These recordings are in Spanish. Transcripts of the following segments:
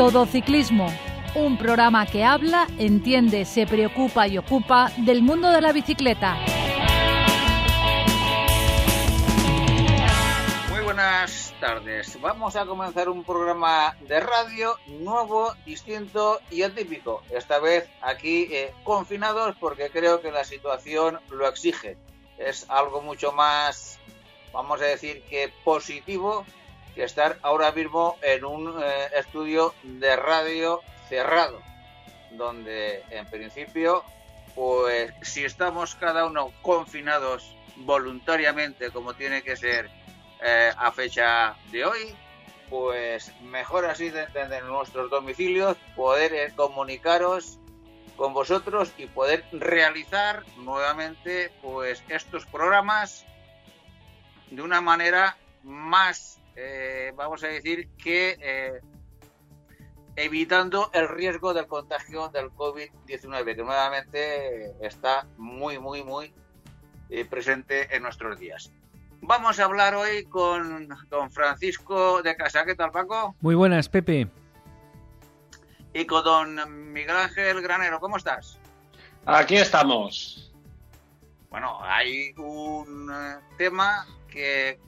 Todo Ciclismo, un programa que habla, entiende, se preocupa y ocupa del mundo de la bicicleta. Muy buenas tardes. Vamos a comenzar un programa de radio nuevo, distinto y atípico. Esta vez aquí eh, confinados porque creo que la situación lo exige. Es algo mucho más, vamos a decir que positivo estar ahora mismo en un eh, estudio de radio cerrado, donde en principio, pues si estamos cada uno confinados voluntariamente como tiene que ser eh, a fecha de hoy, pues mejor así desde nuestros domicilios poder eh, comunicaros con vosotros y poder realizar nuevamente pues estos programas de una manera más eh, vamos a decir que eh, evitando el riesgo del contagio del COVID-19, que nuevamente está muy, muy, muy eh, presente en nuestros días. Vamos a hablar hoy con don Francisco de Casa. ¿Qué tal, Paco? Muy buenas, Pepe. Y con don Miguel Ángel Granero. ¿Cómo estás? Aquí estamos. Bueno, hay un tema que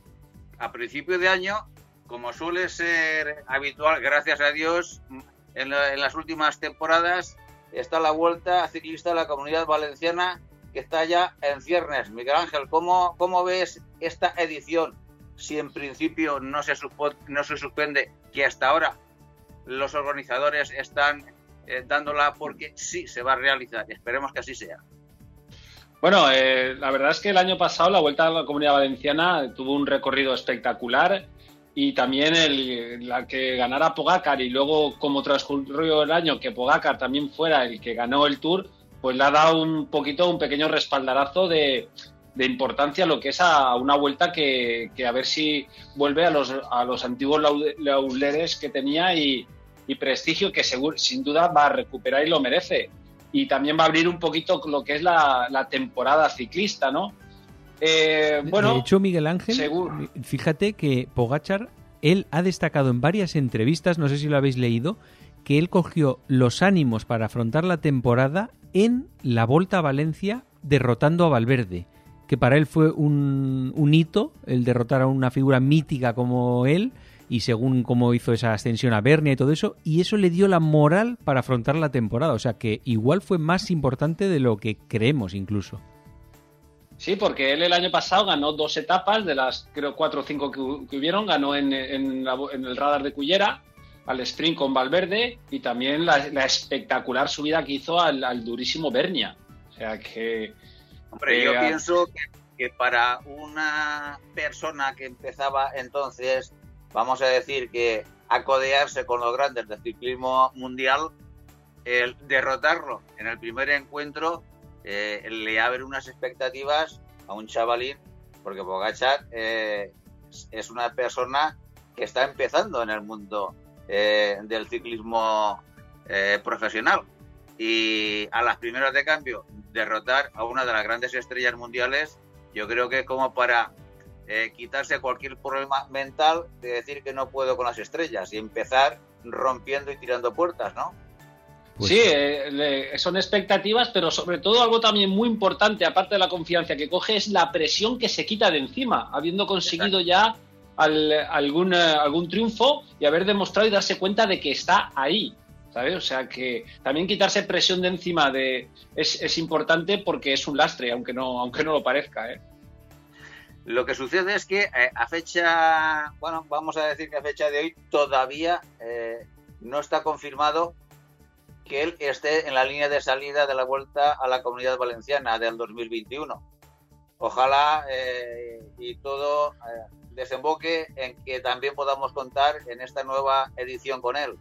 a principio de año, como suele ser habitual, gracias a Dios, en, las últimas temporadas está la vuelta ciclista de la comunidad valenciana que está ya en ciernes. Miguel Ángel, ¿cómo, cómo ves esta edición? Si en principio no se, no se suspende, que hasta ahora los organizadores están eh, dándola porque sí se va a realizar. Esperemos que así sea. Bueno, eh, la verdad es que el año pasado la Vuelta a la Comunidad Valenciana tuvo un recorrido espectacular y también el, la que ganara Pogacar y luego como transcurrió el año que Pogacar también fuera el que ganó el Tour, pues le ha dado un poquito, un pequeño respaldarazo de, importancia lo que es a una vuelta que, a ver si vuelve a los, a los antiguos lauleres que tenía y, y prestigio que seguro, sin duda va a recuperar y lo merece y también va a abrir un poquito lo que es la, temporada ciclista, ¿no? Eh, bueno, de hecho, Miguel Ángel, fíjate que Pogachar, él ha destacado en varias entrevistas, no sé si lo habéis leído, que él cogió los ánimos para afrontar la temporada en la Volta a Valencia derrotando a Valverde, que para él fue un, un hito el derrotar a una figura mítica como él y según cómo hizo esa ascensión a Bernia y todo eso, y eso le dio la moral para afrontar la temporada. O sea que igual fue más importante de lo que creemos incluso. Sí, porque él el año pasado ganó dos etapas de las creo cuatro o cinco que, hubieron, ganó en, el radar de Cullera, al sprint con Valverde y también la, espectacular subida que hizo al, durísimo Bernia. O sea que... Hombre, yo pienso que para una persona que empezaba entonces vamos a decir que acodearse con los grandes del ciclismo mundial, el derrotarlo en el primer encuentro eh, le abre unas expectativas a un chavalín, porque Pogachar eh, es una persona que está empezando en el mundo eh, del ciclismo profesional. Y a las primeras de cambio, derrotar a una de las grandes estrellas mundiales, yo creo que como para eh, quitarse cualquier problema mental de decir que no puedo con las estrellas y empezar rompiendo y tirando puertas, ¿no? Pues sí, eh, son expectativas, pero sobre todo algo también muy importante, aparte de la confianza que coge, es la presión que se quita de encima, habiendo conseguido ya algún, eh, algún triunfo y haber demostrado y darse cuenta de que está ahí. ¿sabes? O sea que también quitarse presión de encima de, es, es importante porque es un lastre, aunque no, aunque no lo parezca. ¿eh? Lo que sucede es que eh, a fecha, bueno, vamos a decir que a fecha de hoy todavía eh, no está confirmado que él esté en la línea de salida de la vuelta a la comunidad valenciana del 2021. Ojalá eh, y todo desemboque en que también podamos contar en esta nueva edición con él.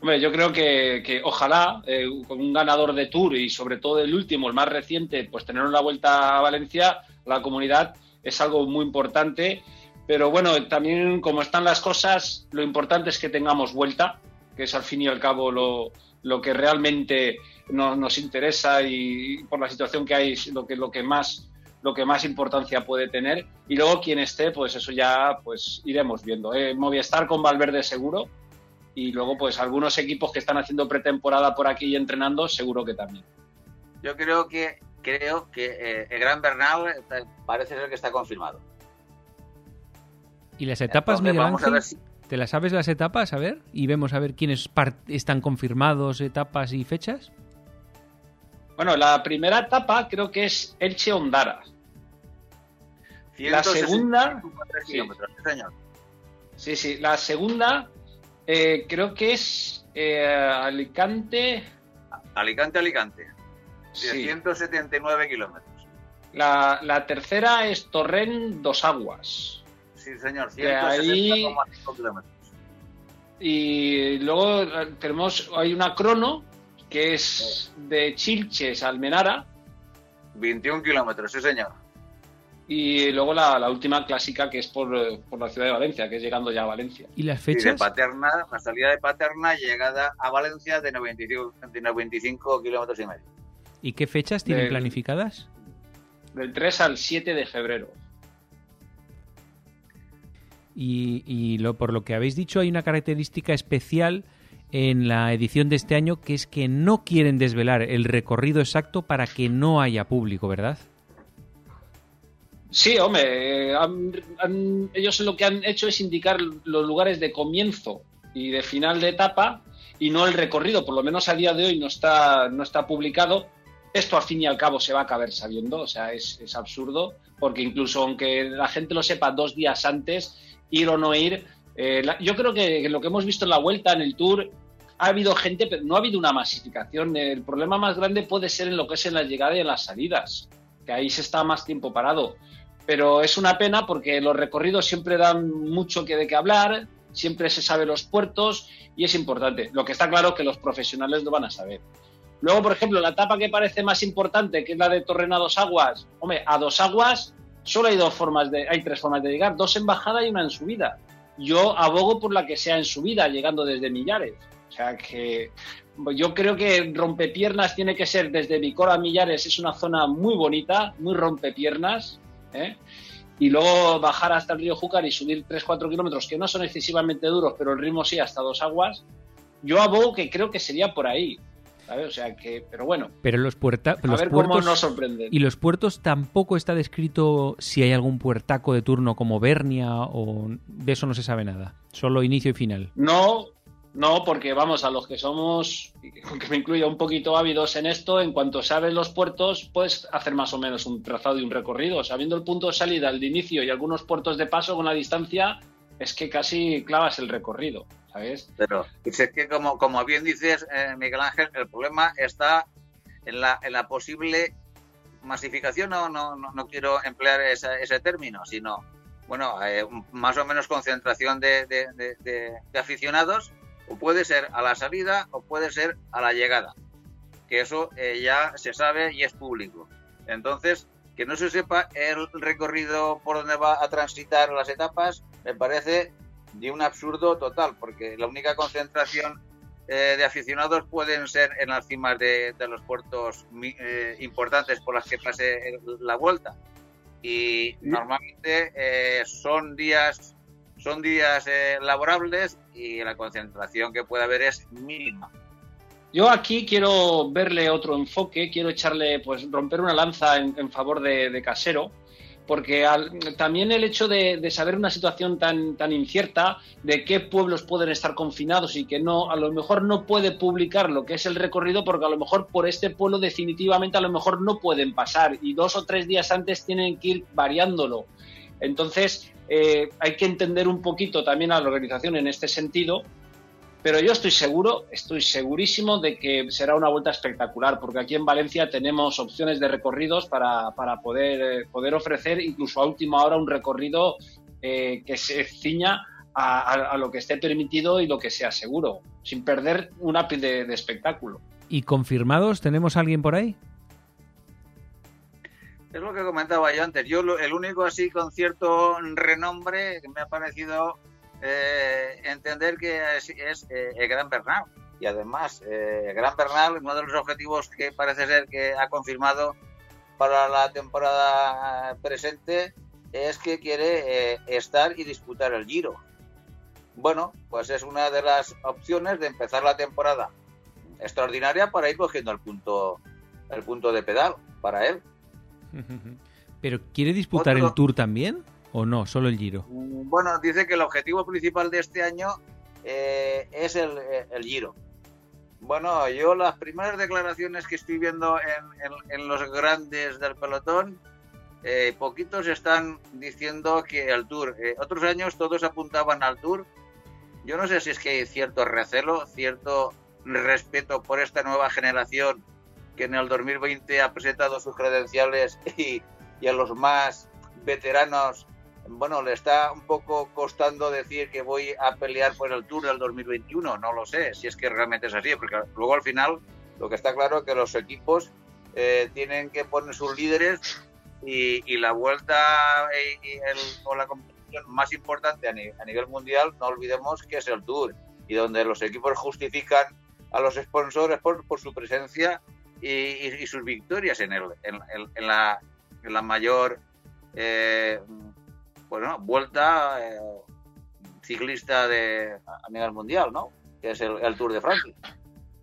Hombre, yo creo que, ojalá con un ganador de Tour y sobre todo el último, el más reciente, pues tener una vuelta a Valencia la comunidad es algo muy importante. Pero bueno, también como están las cosas, lo importante es que tengamos vuelta, que es al fin y al cabo lo, lo que realmente nos interesa y por la situación que hay, lo que, lo que más lo que más importancia puede tener y luego quien esté pues eso ya pues iremos viendo ¿eh? Movistar con Valverde seguro y luego pues algunos equipos que están haciendo pretemporada por aquí y entrenando, seguro que también. Yo creo que creo que eh, el Gran Bernal eh, parece ser que está confirmado. ¿Y las etapas, Miguel Ángel? ¿Te las sabes las etapas? A ver, y vemos a ver quiénes están confirmados, etapas y fechas. Bueno, la primera etapa creo que es Elche Ondara. La segunda. Sí, sí, la segunda eh, creo que es eh, Alicante. Alicante, Alicante. 179 kilómetros. La, la, tercera es Torrent Dos Aguas. Sí, señor, 160,5 kilómetros. Y luego eh, tenemos, hay una crono que es de Chilches a Almenara. 21 kilómetros, sí, señor. Y luego la, última clásica que es por, la ciudad de Valencia, que es llegando ya a Valencia. ¿Y las fechas? de Paterna, la salida de Paterna, llegada a Valencia de 95, kilómetros y medio. ¿Y qué fechas tienen planificadas? Del 3 al 7 de febrero. Y, y lo, por lo que habéis dicho, hay una característica especial en la edición de este año que es que no quieren desvelar el recorrido exacto para que no haya público, ¿verdad? Sí, hombre, ellos lo que han hecho es indicar los lugares de comienzo y de final de etapa y no el recorrido, por lo menos a día de hoy no está, no está publicado. Esto al fin y al cabo se va a acabar sabiendo, o sea, es, absurdo, porque incluso aunque la gente lo sepa dos días antes, ir o no ir, eh, yo creo que lo que hemos visto en la vuelta, en el tour, ha habido gente, pero no ha habido una masificación. El problema más grande puede ser en lo que es en la llegada y en las salidas, que ahí se está más tiempo parado pero es una pena porque los recorridos siempre dan mucho que de qué hablar, siempre se sabe los puertos y es importante. Lo que está claro es que los profesionales lo van a saber. Luego, por ejemplo, la etapa que parece más importante, que es la de Torrena Dos Aguas. Hombre, a Dos Aguas solo hay dos formas de, hay tres formas de llegar, dos en bajada y una en subida. Yo abogo por la que sea en subida, llegando desde Millares. O sea que yo creo que rompepiernas tiene que ser desde Vicor a Millares, es una zona muy bonita, muy rompepiernas ¿eh? y luego bajar hasta el río Júcar y subir 3-4 kilómetros, que no son excesivamente duros, pero el ritmo sí, hasta dos aguas, yo abogo que creo que sería por ahí. O sea que, pero bueno. Pero los, puerta, a ver cómo nos sorprenden. Y los puertos tampoco está descrito si hay algún puertaco de turno como Bernia o de eso no se sabe nada. Solo inicio y final. No, no, porque vamos, a los que somos, aunque me incluya un poquito ávidos en esto, en cuanto sabes los puertos, puedes hacer más o menos un trazado y un recorrido. Sabiendo el punto de salida, el de inicio y algunos puertos de paso con la distancia, es que casi clavas el recorrido, ¿sabes? Pero es que, como, como bien dices, eh, Miguel Ángel, el problema está en la, en la posible masificación, no, no, no, quiero emplear ese término, sino, bueno, eh, más o menos concentración de, de aficionados o puede ser a la salida o puede ser a la llegada, que eso eh, ya se sabe y es público. Entonces, que no se sepa el recorrido por donde va a transitar las etapas, me parece de un absurdo total, porque la única concentración eh, de aficionados pueden ser en las cimas de, los puertos eh, importantes por las que pase la vuelta. Y normalmente son días son días eh, laborables y la concentración que puede haber es mínima. Yo aquí quiero verle otro enfoque, quiero echarle, pues romper una lanza en, favor de, Casero, porque también el hecho de, saber una situación tan, tan incierta, de qué pueblos pueden estar confinados y que no, a lo mejor no puede publicar lo que es el recorrido, porque a lo mejor por este pueblo definitivamente a lo mejor no pueden pasar y dos o tres días antes tienen que ir variándolo. Entonces, eh, hay que entender un poquito también a la organización en este sentido, pero yo estoy seguro, estoy segurísimo de que será una vuelta espectacular, porque aquí en Valencia tenemos opciones de recorridos para, poder, eh, poder ofrecer incluso a última hora un recorrido eh, que se ciña a, lo que esté permitido y lo que sea seguro, sin perder un ápice de espectáculo. ¿Y confirmados? ¿Tenemos alguien por ahí? Es lo que comentaba yo antes. Yo el único así con cierto renombre que me ha parecido eh, entender que es, eh, el Gran Bernal. Y además, eh, el Gran Bernal, uno de los objetivos que parece ser que ha confirmado para la temporada presente es que quiere estar y disputar el Giro. bueno, pues es una de las opciones de empezar la temporada extraordinaria para ir cogiendo el punto, el punto de pedal para él. ¿Pero quiere disputar el Tour también o no? Solo el Giro. Mm, bueno, dice que el objetivo principal de este año eh, es el, Giro. Bueno, yo las primeras declaraciones que estoy viendo en, los grandes del pelotón, eh, poquitos están diciendo que el Tour. Eh, otros años todos apuntaban al Tour. Yo no sé si es que hay cierto recelo, cierto respeto por esta nueva generación que en el 2020 ha presentado sus credenciales y, y a los más veteranos, bueno, le está un poco costando decir que voy a pelear por el Tour del 2021. No lo sé, si es que realmente es así, porque luego al final lo que está claro es que los equipos eh, tienen que poner sus líderes y, la vuelta y, o la competición más importante a, nivel mundial, no olvidemos que es el Tour y donde los equipos justifican a los sponsors por, su presencia y, sus victorias en, el, en, la, la, mayor eh, vuelta eh, ciclista de, a nivel mundial, ¿no? Que es el, Tour de Francia.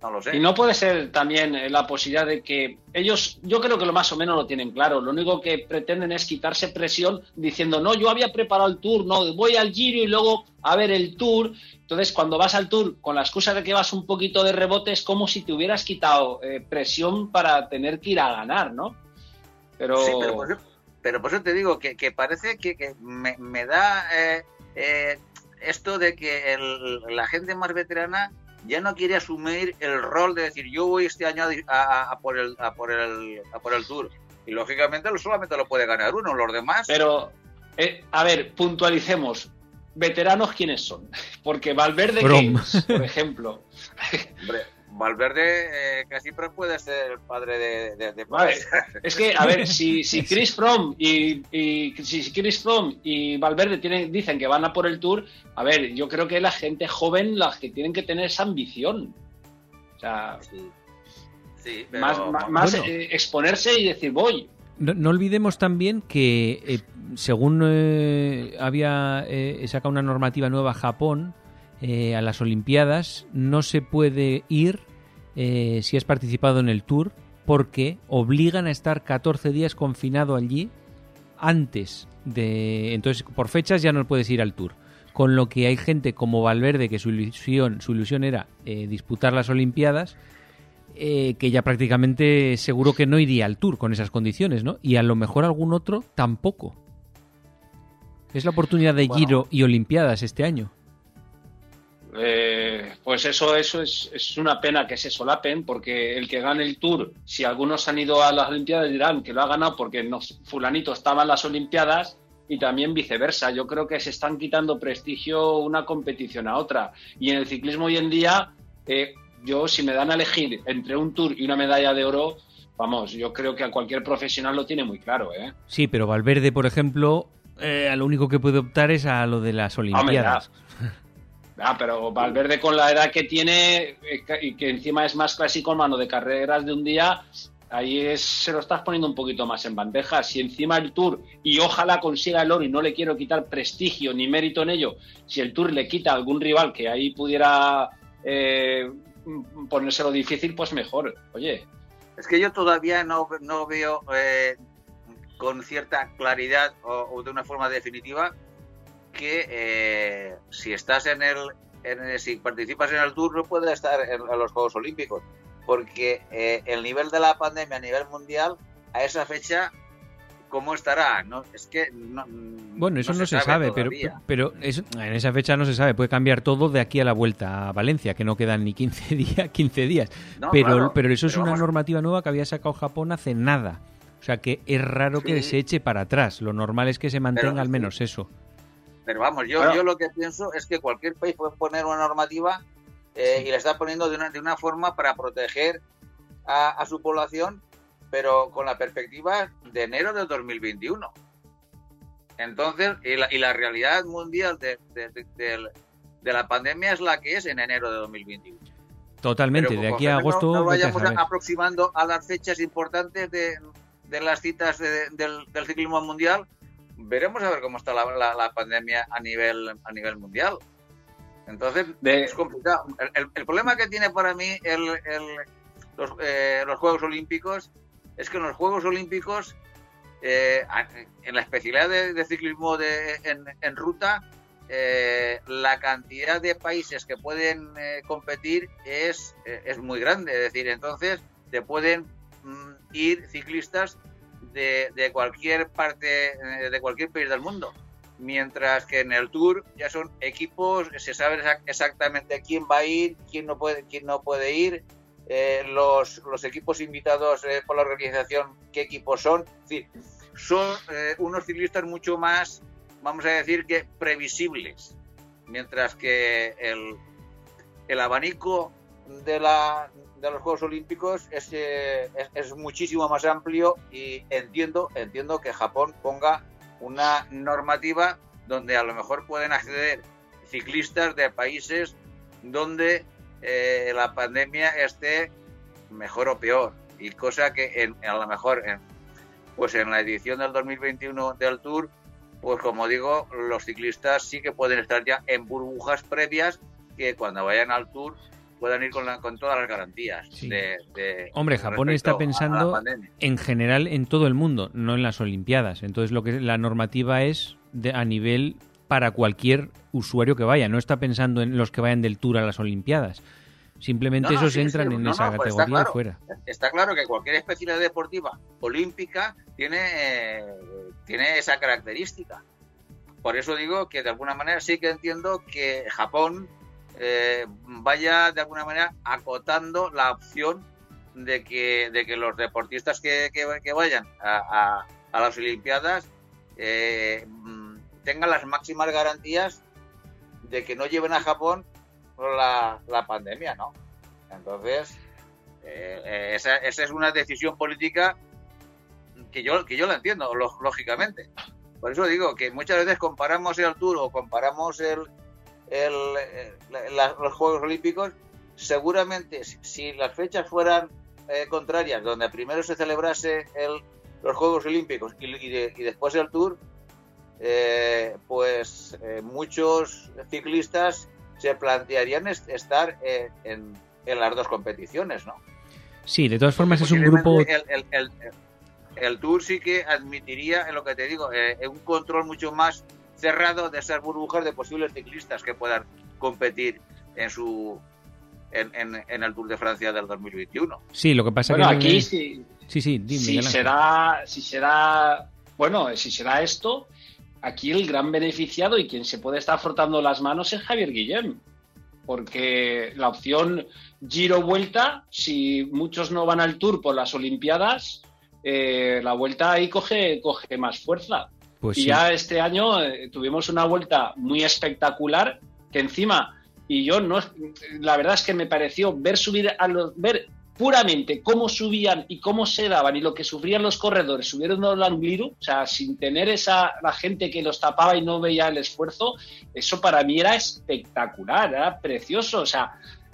No lo sé. Y no puede ser también eh, la posibilidad de que ellos, yo creo que lo más o menos lo tienen claro. Lo único que pretenden es quitarse presión diciendo, no, yo había preparado el tour, no, voy al giro y luego a ver el tour. Entonces, cuando vas al tour con la excusa de que vas un poquito de rebote, es como si te hubieras quitado eh, presión para tener que ir a ganar, ¿no? Pero... Sí, pero por eso, te digo que, parece que, me, da eh, esto de que la gente más veterana ya no quiere asumir el rol de decir yo voy este año a, por, el, a, por, el, a por el Tour. Y lógicamente solamente lo puede ganar uno, los demás. Pero, eh, a ver, puntualicemos. ¿Veteranos quiénes son? Porque Valverde, por ejemplo. Valverde eh, casi puede ser el padre de, de, Es que, a ver, si, si Chris Fromm y, si Chris Fromm y Valverde tienen, dicen que van a por el Tour, a ver, yo creo que la gente joven las que tienen que tener esa ambición. O sea, más, eh, exponerse y decir voy. No, olvidemos también que, eh, según había sacado una normativa nueva Japón, eh, a las Olimpiadas no se puede ir eh, si has participado en el Tour porque obligan a estar 14 días confinado allí antes de... Entonces, por fechas ya no puedes ir al Tour. Con lo que hay gente como Valverde, que su ilusión, su ilusión era eh, disputar las Olimpiadas, que ya prácticamente seguro que no iría al Tour con esas condiciones, ¿no? Y a lo mejor algún otro tampoco. Es la oportunidad de Giro y Olimpiadas este año. Eh, pues eso, eso es, una pena que se solapen, porque el que gane el Tour, si algunos han ido a las Olimpiadas dirán que lo ha ganado porque fulanito estaba en las Olimpiadas y también viceversa. Yo creo que se están quitando prestigio una competición a otra. Y en el ciclismo hoy en día, eh, yo si me dan a elegir entre un Tour y una medalla de oro, vamos, yo creo que a cualquier profesional lo tiene muy claro. ¿eh? Sí, pero Valverde, por ejemplo, a lo único que puede optar es a lo de las Olimpiadas. Ah, pero Valverde con la edad que tiene eh, y que encima es más clásico mano de carreras de un día, ahí se lo estás poniendo un poquito más en bandeja. Si encima el Tour, y ojalá consiga el oro y no le quiero quitar prestigio ni mérito en ello, si el Tour le quita a algún rival que ahí pudiera eh, ponérselo difícil, pues mejor. Oye. Es que yo todavía no, no veo eh, con cierta claridad o de una forma definitiva que eh, si estás en el, si participas en el Tour no puedes estar en, los Juegos Olímpicos porque eh, el nivel de la pandemia a nivel mundial a esa fecha cómo estará no es que bueno eso no, se, sabe, pero pero en esa fecha no se sabe puede cambiar todo de aquí a la vuelta a Valencia que no quedan ni 15 días 15 días. Pero pero eso es una normativa nueva que había sacado Japón hace nada. O sea que es raro que se eche para atrás. Lo normal es que se mantenga al menos eso pero vamos, yo, yo lo que pienso es que cualquier país puede poner una normativa eh, y la está poniendo de una, de una forma para proteger a, su población, pero con la perspectiva de enero del 2021. Entonces, y la, y la realidad mundial de, de, la pandemia es la que es en enero de 2021. Totalmente, de aquí a agosto. No, vayamos aproximando a las fechas importantes de, las citas del, del ciclismo mundial, veremos a ver cómo está la, pandemia a nivel, a nivel mundial. Entonces, es complicado. El, problema que tiene para mí el, los, eh, los, Juegos Olímpicos es que en los Juegos Olímpicos, eh, en la especialidad de, ciclismo de, en, ruta, eh, la cantidad de países que pueden competir es, es muy grande. Es decir, entonces te pueden mm, ir ciclistas de, cualquier parte, de cualquier país del mundo mientras que en el Tour ya son equipos, se sabe exactamente quién va a ir, quién no puede, quién no puede ir, eh, los, los, equipos invitados eh, por la organización, qué equipos son. son eh, unos ciclistas mucho más, vamos a decir que previsibles, mientras que el, el abanico de, la, de los Juegos Olímpicos es, es, muchísimo más amplio y entiendo, entiendo que Japón ponga una normativa donde a lo mejor pueden acceder ciclistas de países donde eh, la pandemia esté mejor o peor. Y cosa que en, a lo mejor pues en la edición del 2021 del Tour pues como digo los ciclistas sí que pueden estar ya en burbujas previas que cuando vayan al Tour puedan ir con, con todas las garantías. De, Hombre, Japón está pensando en general en todo el mundo, no en las Olimpiadas. Entonces, lo que la normativa es de, a nivel para cualquier usuario que vaya. No está pensando en los que vayan del Tour a las Olimpiadas. Simplemente esos entran en esa pues categoría fuera. Está claro que cualquier especialidad deportiva olímpica tiene, tiene esa característica. Por eso digo que de alguna manera sí que entiendo que Japón eh, vaya de alguna manera acotando la opción de que, de que los deportistas que, que, vayan a, a, las Olimpiadas eh, tengan las máximas garantías de que no lleven a Japón la, la pandemia, ¿no? Entonces, eh, esa, esa, es una decisión política que yo, que yo la entiendo, lógicamente. Por eso digo que muchas veces comparamos el Tour o comparamos el, el, eh, los Juegos Olímpicos, seguramente si las fechas fueran eh, contrarias, donde primero se celebrase el, los Juegos Olímpicos y, y, después el Tour, eh, pues muchos ciclistas se plantearían estar en, en, las dos competiciones, ¿no? Sí, de todas formas es un grupo... El, el, el, Tour sí que admitiría, en lo que te digo, un control mucho más cerrado de esas burbujas de posibles ciclistas que puedan competir en su en, en, el Tour de Francia del 2021. Sí, lo que pasa bueno, que aquí sí, sí, sí si será si será bueno, si será esto, aquí el gran beneficiado y quien se puede estar frotando las manos es Javier Guillem. Porque la opción Giro Vuelta, si muchos no van al Tour por las Olimpiadas, eh, la vuelta ahí coge, coge más fuerza. Pues y ya este año eh, tuvimos una vuelta muy espectacular que encima, y yo no, la verdad es que me pareció ver subir a los, ver puramente cómo subían y cómo se daban y lo que sufrían los corredores, subieron al Angliru, o sea, sin tener esa la gente que los tapaba y no veía el esfuerzo, eso para mí era espectacular, era precioso, o sea,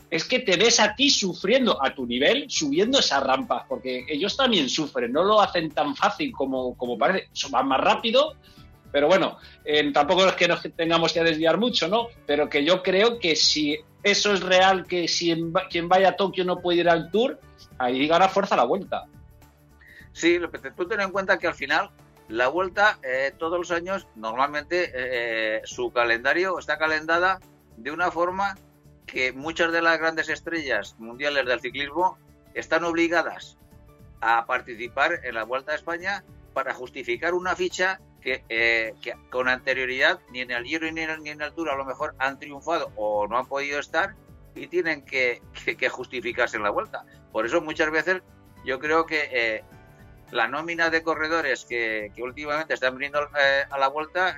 es que te ves a ti sufriendo a tu nivel, subiendo esas rampas, porque ellos también sufren, no lo hacen tan fácil como, como parece, van más rápido, pero bueno, eh, tampoco es que nos tengamos que desviar mucho, ¿no? Pero que yo creo que si eso es real, que si quien vaya a Tokio no puede ir al Tour, ahí gana fuerza la vuelta. Sí, tú ten en cuenta que al final la vuelta eh, todos los años normalmente eh, su calendario está calendada de una forma que muchas de las grandes estrellas mundiales del ciclismo están obligadas a participar en la Vuelta a España para justificar una ficha que, eh, con anterioridad ni en el Giro ni en, el Tour a lo mejor han triunfado o no han podido estar y tienen que, justificarse en la Vuelta. Por eso muchas veces yo creo que eh, la nómina de corredores que, últimamente están viniendo eh, a la Vuelta,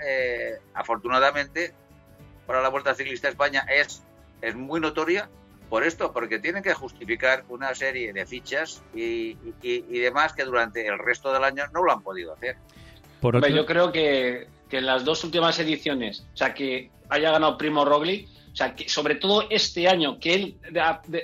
afortunadamente para la Vuelta Ciclista España es es muy notoria por esto, porque tienen que justificar una serie de fichas y, demás que durante el resto del año no lo han podido hacer. Por Yo creo que, en las dos últimas ediciones, o sea, que haya ganado Primo Roglic, o sea, que sobre todo este año, que él,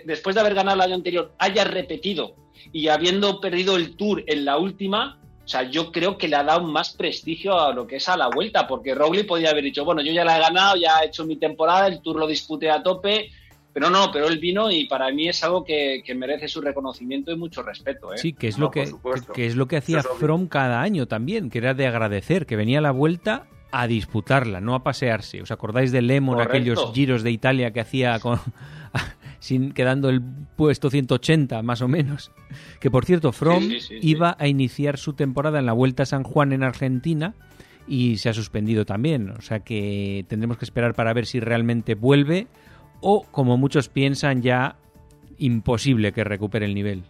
después de haber ganado el año anterior, haya repetido y habiendo perdido el Tour en la última, O sea, yo creo que le ha dado más prestigio a lo que es a la vuelta, porque Roglic podía haber dicho, bueno, yo ya la he ganado, ya he hecho mi temporada, el Tour lo disputé a tope, pero no, pero él vino y para mí es algo que, merece su reconocimiento y mucho respeto. ¿eh? Sí, que es, lo que, que, es lo que hacía From cada año también, que era de agradecer, que venía a la vuelta a disputarla, no a pasearse. ¿Os acordáis de Lemon, aquellos giros de Italia que hacía con, sin quedando el puesto 180 más o menos? Que por cierto, From iba a iniciar su temporada en la Vuelta a San Juan en Argentina y se ha suspendido también. O sea que tendremos que esperar para ver si realmente vuelve o, como muchos piensan, ya imposible que recupere el nivel.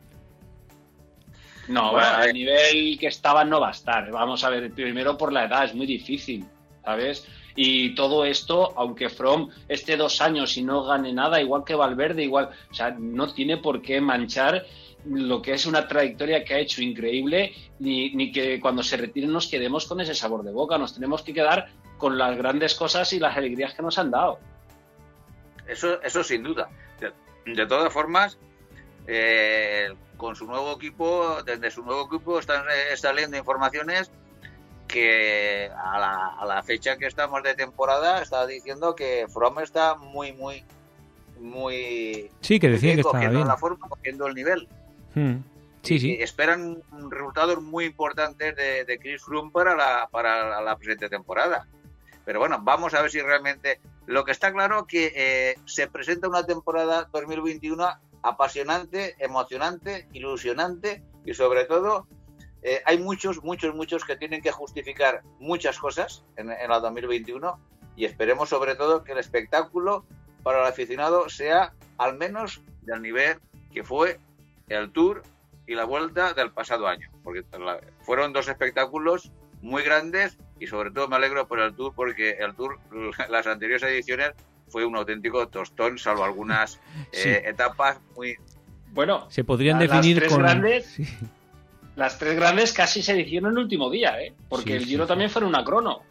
No, bueno, el nivel que estaba no va a estar. Vamos a ver, primero por la edad, es muy difícil. ¿sabes? Y todo esto, aunque From esté dos años y no gane nada, igual que Valverde, igual, o sea, no tiene por qué manchar lo que es una trayectoria que ha hecho increíble, ni, que cuando se retire nos quedemos con ese sabor de boca, nos tenemos que quedar con las grandes cosas y las alegrías que nos han dado. Eso, eso sin duda. De, todas formas, eh, con su nuevo equipo, desde su nuevo equipo están eh, saliendo informaciones que a la, a la, fecha que estamos de temporada está diciendo que From está muy, muy, muy... Sí, que decía que estaba bien. la forma, cogiendo el nivel. Hmm. Sí, sí. Esperan resultados muy importantes de, de Chris Froome para la, para la presente temporada. Pero bueno, vamos a ver si realmente... Lo que está claro que eh, se presenta una temporada 2021 apasionante, emocionante, ilusionante y sobre todo eh, hay muchos, muchos, muchos que tienen que justificar muchas cosas en, en la 2021 y esperemos sobre todo que el espectáculo para el aficionado sea al menos del nivel que fue el Tour y la Vuelta del pasado año, porque fueron dos espectáculos muy grandes y sobre todo me alegro por el Tour porque el Tour, las anteriores ediciones fue un auténtico tostón, salvo algunas eh, etapas muy... Bueno, se podrían definir con... Grandes, las tres grandes casi se hicieron el último día, ¿eh? Porque el Giro también fue una crono.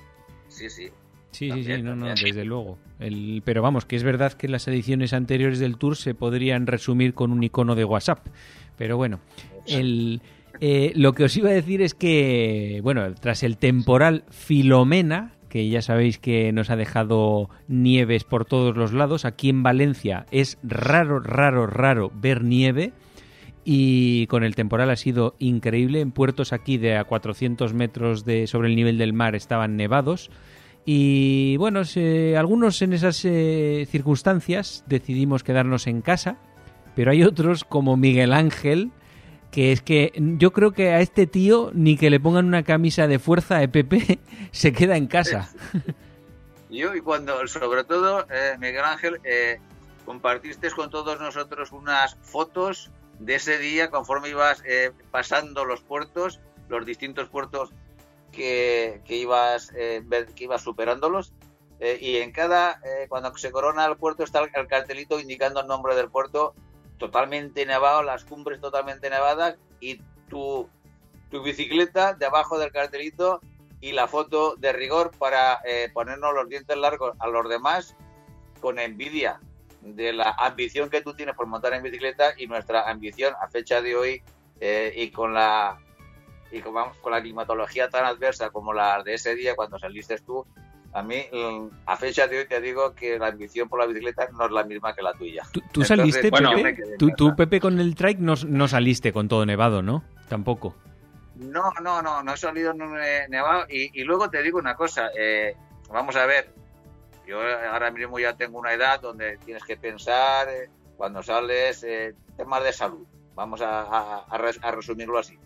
Sí, sí. Sí, sí, sí, no, no, desde luego. El, pero vamos, que es verdad que las ediciones anteriores del Tour se podrían resumir con un icono de WhatsApp. Pero bueno, el, eh, lo que os iba a decir es que, bueno, tras el temporal Filomena, que ya sabéis que nos ha dejado nieves por todos los lados, aquí en Valencia es raro, raro, raro ver nieve y con el temporal ha sido increíble. En puertos aquí de a 400 metros de, sobre el nivel del mar estaban nevados. Y bueno, algunos en esas eh, circunstancias decidimos quedarnos en casa, pero hay otros como Miguel Ángel, que es que yo creo que a este tío ni que le pongan una camisa de fuerza EPP se queda en casa. Yo y cuando, sobre todo, eh, Miguel Ángel, eh, compartiste con todos nosotros unas fotos de ese día conforme ibas eh, pasando los puertos, los distintos puertos que, ibas, eh, que ibas superándolos. Eh, y en cada, cuando se corona el puerto, está el, cartelito indicando el nombre del puerto totalmente nevado, las cumbres totalmente nevadas y tu bicicleta debajo del cartelito y la foto de rigor para ponernos los dientes largos a los demás con envidia de la ambición que tú tienes por montar en bicicleta y nuestra ambición a fecha de hoy eh, y con la y con, con la climatología tan adversa como la de ese día cuando saliste tú, a mí mm, a fecha de hoy te digo que la ambición por la bicicleta no es la misma que la tuya. ¿Tú, saliste, Pepe? ¿Tú, Pepe, con el trike no, no saliste con todo nevado, ¿no? Tampoco. No, no, no, no he salido nevado. Y, y luego te digo una cosa, eh, vamos a ver, yo ahora mismo ya tengo una edad donde tienes que pensar eh, cuando sales eh, temas de salud. Vamos a, resumirlo así.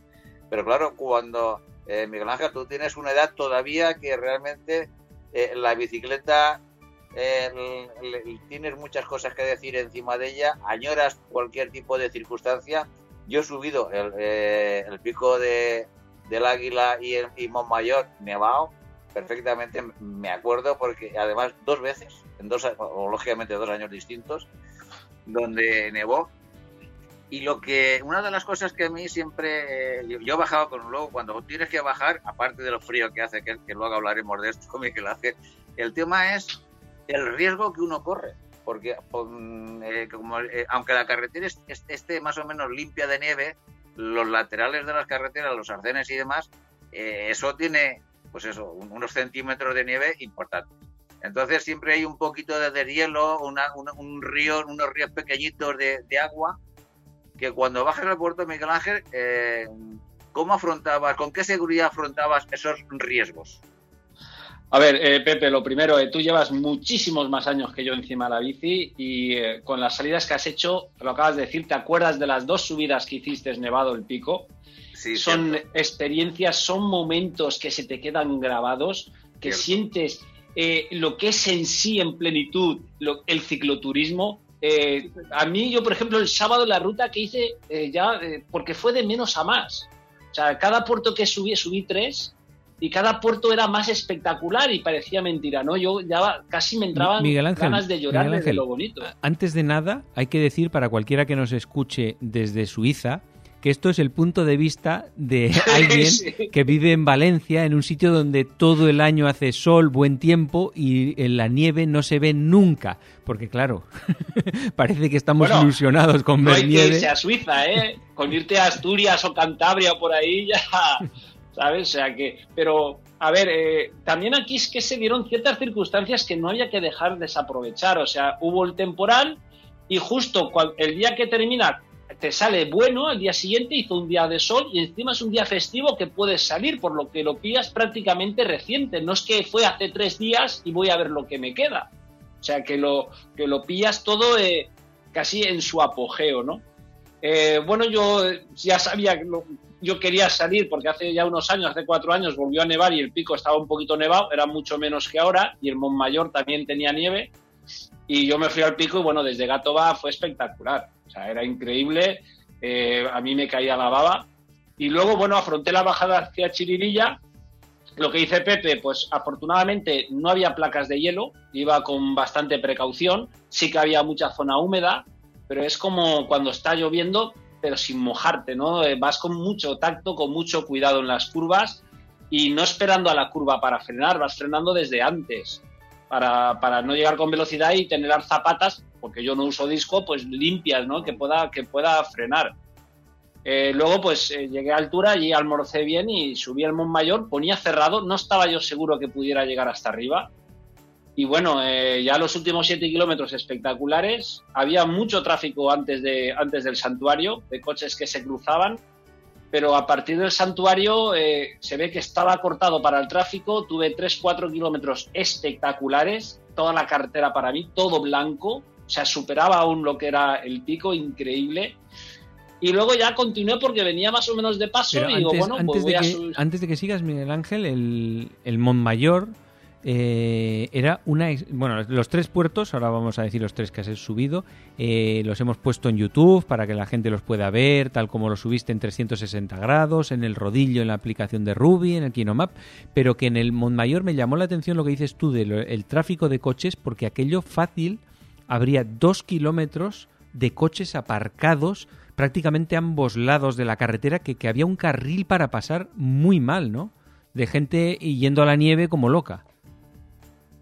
Pero claro, cuando eh, Miguel Ángel, tú tienes una edad todavía que realmente la bicicleta tienes muchas cosas que decir encima de ella, añoras cualquier tipo de circunstancia. Yo he subido el, pico de, del Águila y, el, y Montmayor nevado perfectamente me acuerdo porque además dos veces, en dos, o lógicamente dos años distintos, donde nevó. Y lo que, una de las cosas que a mí siempre, yo, he bajado con luego cuando tienes que bajar, aparte de lo frío que hace, que, que luego hablaremos de esto, Miguel hace el tema es el riesgo que uno corre. Porque eh, como, eh, aunque la carretera esté más o menos limpia de nieve, los laterales de las carreteras, los arcenes y demás, eh, eso tiene, pues eso, unos centímetros de nieve importantes. Entonces siempre hay un poquito de deshielo, un río, unos ríos pequeñitos de, agua, que cuando bajas al puerto de Miguel Ángel, eh, ¿cómo afrontabas, con qué seguridad afrontabas esos riesgos? A ver, eh, Pepe, lo primero, eh, tú llevas muchísimos más años que yo encima de la bici y eh, con las salidas que has hecho, lo acabas de decir, ¿te acuerdas de las dos subidas que hiciste Nevado el Pico? Sí, son experiencias, son momentos que se te quedan grabados, que sientes lo que es en sí en plenitud el cicloturismo. a mí, yo, por ejemplo, el sábado la ruta que hice ya, porque fue de menos a más. O sea, cada puerto que subí, subí tres y cada puerto era más espectacular y parecía mentira, ¿no? Yo ya casi me entraban ganas de llorar de lo bonito. Antes de nada, hay que decir para cualquiera que nos escuche desde Suiza que esto es el punto de vista de alguien que vive en Valencia, en un sitio donde todo el año hace sol, buen tiempo y en la nieve no se ve nunca. Porque claro, parece que estamos ilusionados con ver no nieve. a Suiza, ¿eh? Con irte a Asturias o Cantabria por ahí ya ¿sabes? O sea que, pero, a ver, eh, también aquí es que se dieron ciertas circunstancias que no había que dejar desaprovechar, o sea, hubo el temporal y justo el día que termina te sale bueno, al día siguiente hizo un día de sol y encima es un día festivo que puedes salir, por lo que lo pillas prácticamente reciente, no es que fue hace tres días y voy a ver lo que me queda, o sea, que lo, que lo pillas todo eh, casi en su apogeo, ¿no? Eh, bueno, yo ya sabía que yo quería salir porque hace ya unos años, hace cuatro años, volvió a nevar y el pico estaba un poquito nevado, era mucho menos que ahora, y el Montmayor también tenía nieve. Y yo me fui al pico y bueno, desde Gato va fue espectacular. O sea, era increíble. Eh, a mí me caía la baba. Y luego, bueno, afronté la bajada hacia Chiririlla. Lo que hice Pepe, pues afortunadamente no había placas de hielo, iba con bastante precaución. Sí que había mucha zona húmeda, pero es como cuando está lloviendo, pero sin mojarte, ¿no? Eh, vas con mucho tacto, con mucho cuidado en las curvas y no esperando a la curva para frenar, vas frenando desde antes para, para no llegar con velocidad y tener zapatas, porque yo no uso disco, pues limpias, ¿no? Que pueda, que pueda frenar. Eh, luego, pues eh, llegué a altura y almorcé bien y subí al Montmayor, ponía cerrado, no estaba yo seguro que pudiera llegar hasta arriba, y bueno, eh, ya los últimos siete kilómetros espectaculares. Había mucho tráfico antes, de, antes del santuario, de coches que se cruzaban, pero a partir del santuario eh, se ve que estaba cortado para el tráfico. Tuve 3-4 kilómetros espectaculares, toda la carretera para mí, todo blanco. O sea, superaba aún lo que era el pico, increíble. Y luego ya continué porque venía más o menos de paso y digo, bueno, pues voy de a que, Antes de que sigas, Miguel Ángel, el, el Montmayor eh, era una. Bueno, los tres puertos, ahora vamos a decir los tres que has subido, eh, los hemos puesto en YouTube para que la gente los pueda ver, tal como lo subiste en 360 grados, en el rodillo, en la aplicación de Ruby, en el Kinomap, pero que en el Montmayor me llamó la atención lo que dices tú del tráfico de coches, porque aquello fácil habría dos kilómetros de coches aparcados prácticamente a ambos lados de la carretera, que, que había un carril para pasar muy mal, ¿no? De gente yendo a la nieve como loca.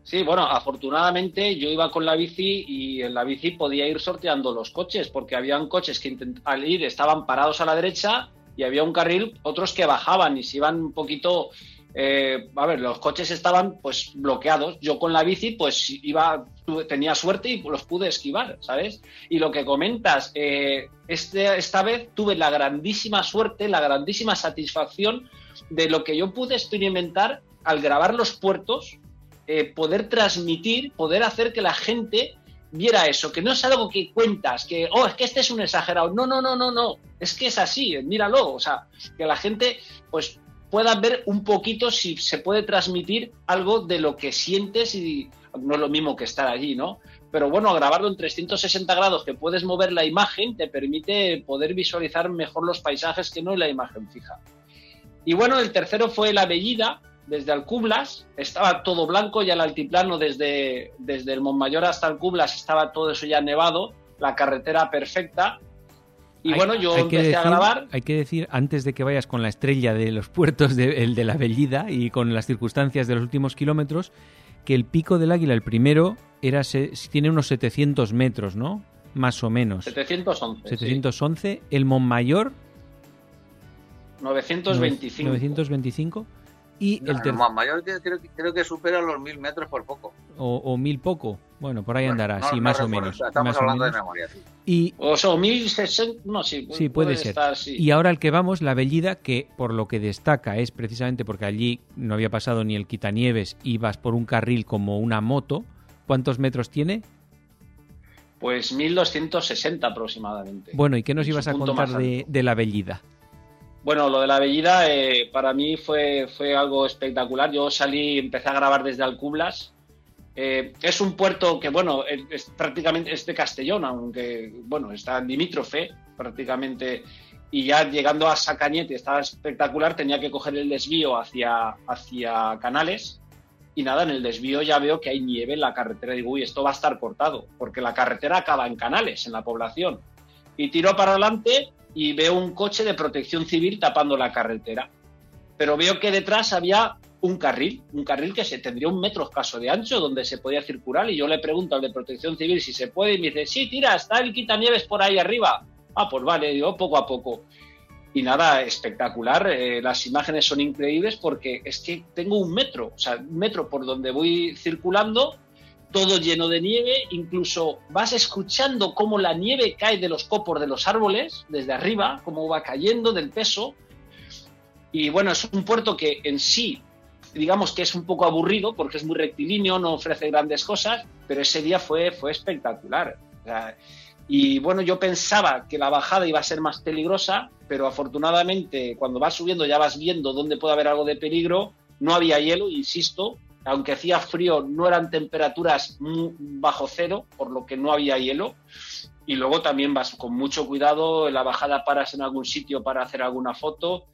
Sí, bueno, afortunadamente yo iba con la bici y en la bici podía ir sorteando los coches, porque habían coches que al ir estaban parados a la derecha y había un carril, otros que bajaban y se iban un poquito, eh, a ver, los coches estaban pues bloqueados. Yo con la bici pues iba, tenía suerte y los pude esquivar, ¿sabes? Y lo que comentas, eh, este, esta vez tuve la grandísima suerte, la grandísima satisfacción de lo que yo pude experimentar al grabar los puertos eh, poder transmitir, poder hacer que la gente viera eso, que no es algo que cuentas, que, oh, es que este es un exagerado. No, no, no, no, no. Es que es así, míralo. O sea, que la gente, pues, pueda ver un poquito si se puede transmitir algo de lo que sientes y no es lo mismo que estar allí, ¿no? Pero bueno, grabarlo en 360 grados, que puedes mover la imagen, te permite poder visualizar mejor los paisajes que no en la imagen fija. Y bueno, el tercero fue la Bellida, desde Alcublas, estaba todo blanco, ya el altiplano desde, desde el Montmayor hasta Alcublas estaba todo eso ya nevado, la carretera perfecta. Y bueno, yo empecé a grabar. Hay que decir, antes de que vayas con la estrella de los puertos de, el de la Bellida y con las circunstancias de los últimos kilómetros, que el pico del Águila, el primero, era tiene unos 700 metros, ¿no? Más o menos. 711. 711. El Montmayor 925. 925. Y el mayor creo, creo, que supera los mil metros por poco. O, mil poco. Bueno, por ahí andará, sí, más o menos. Estamos hablando de memoria, Y, o sea, mil sesenta, no, sí. Sí, puede, ser. Y ahora el que vamos, la Bellida, que por lo que destaca es precisamente porque allí no había pasado ni el quitanieves, ibas por un carril como una moto. ¿Cuántos metros tiene? Pues 1260 aproximadamente. Bueno, ¿y qué nos ibas a contar de, de la Bellida? Bueno, lo de la Bellida eh, para mí fue, fue algo espectacular. Yo salí, empecé a grabar desde Alcublas. Eh, es un puerto que, bueno, es, prácticamente es de Castellón, aunque, bueno, está limítrofe prácticamente. Y ya llegando a Sacañete estaba espectacular, tenía que coger el desvío hacia, hacia Canales. Y nada, en el desvío ya veo que hay nieve en la carretera. Digo, uy, esto va a estar cortado, porque la carretera acaba en Canales, en la población. Y tiro para adelante y veo un coche de protección civil tapando la carretera. Pero veo que detrás había un carril, un carril que se tendría un metro escaso de ancho donde se podía circular y yo le pregunto al de protección civil si se puede y me dice, sí, tira, está el quitanieves por ahí arriba. Ah, pues vale, digo, poco a poco. Y nada, espectacular, eh, las imágenes son increíbles porque es que tengo un metro, o sea, un metro por donde voy circulando todo lleno de nieve, incluso vas escuchando cómo la nieve cae de los copos de los árboles desde arriba, cómo va cayendo del peso. Y bueno, es un puerto que en sí, digamos que es un poco aburrido porque es muy rectilíneo, no ofrece grandes cosas, pero ese día fue, fue espectacular. y bueno, yo pensaba que la bajada iba a ser más peligrosa, pero afortunadamente cuando vas subiendo ya vas viendo dónde puede haber algo de peligro. No había hielo, insisto, aunque hacía frío, no eran temperaturas bajo cero, por lo que no había hielo. Y luego también vas con mucho cuidado, en la bajada paras en algún sitio para hacer alguna foto.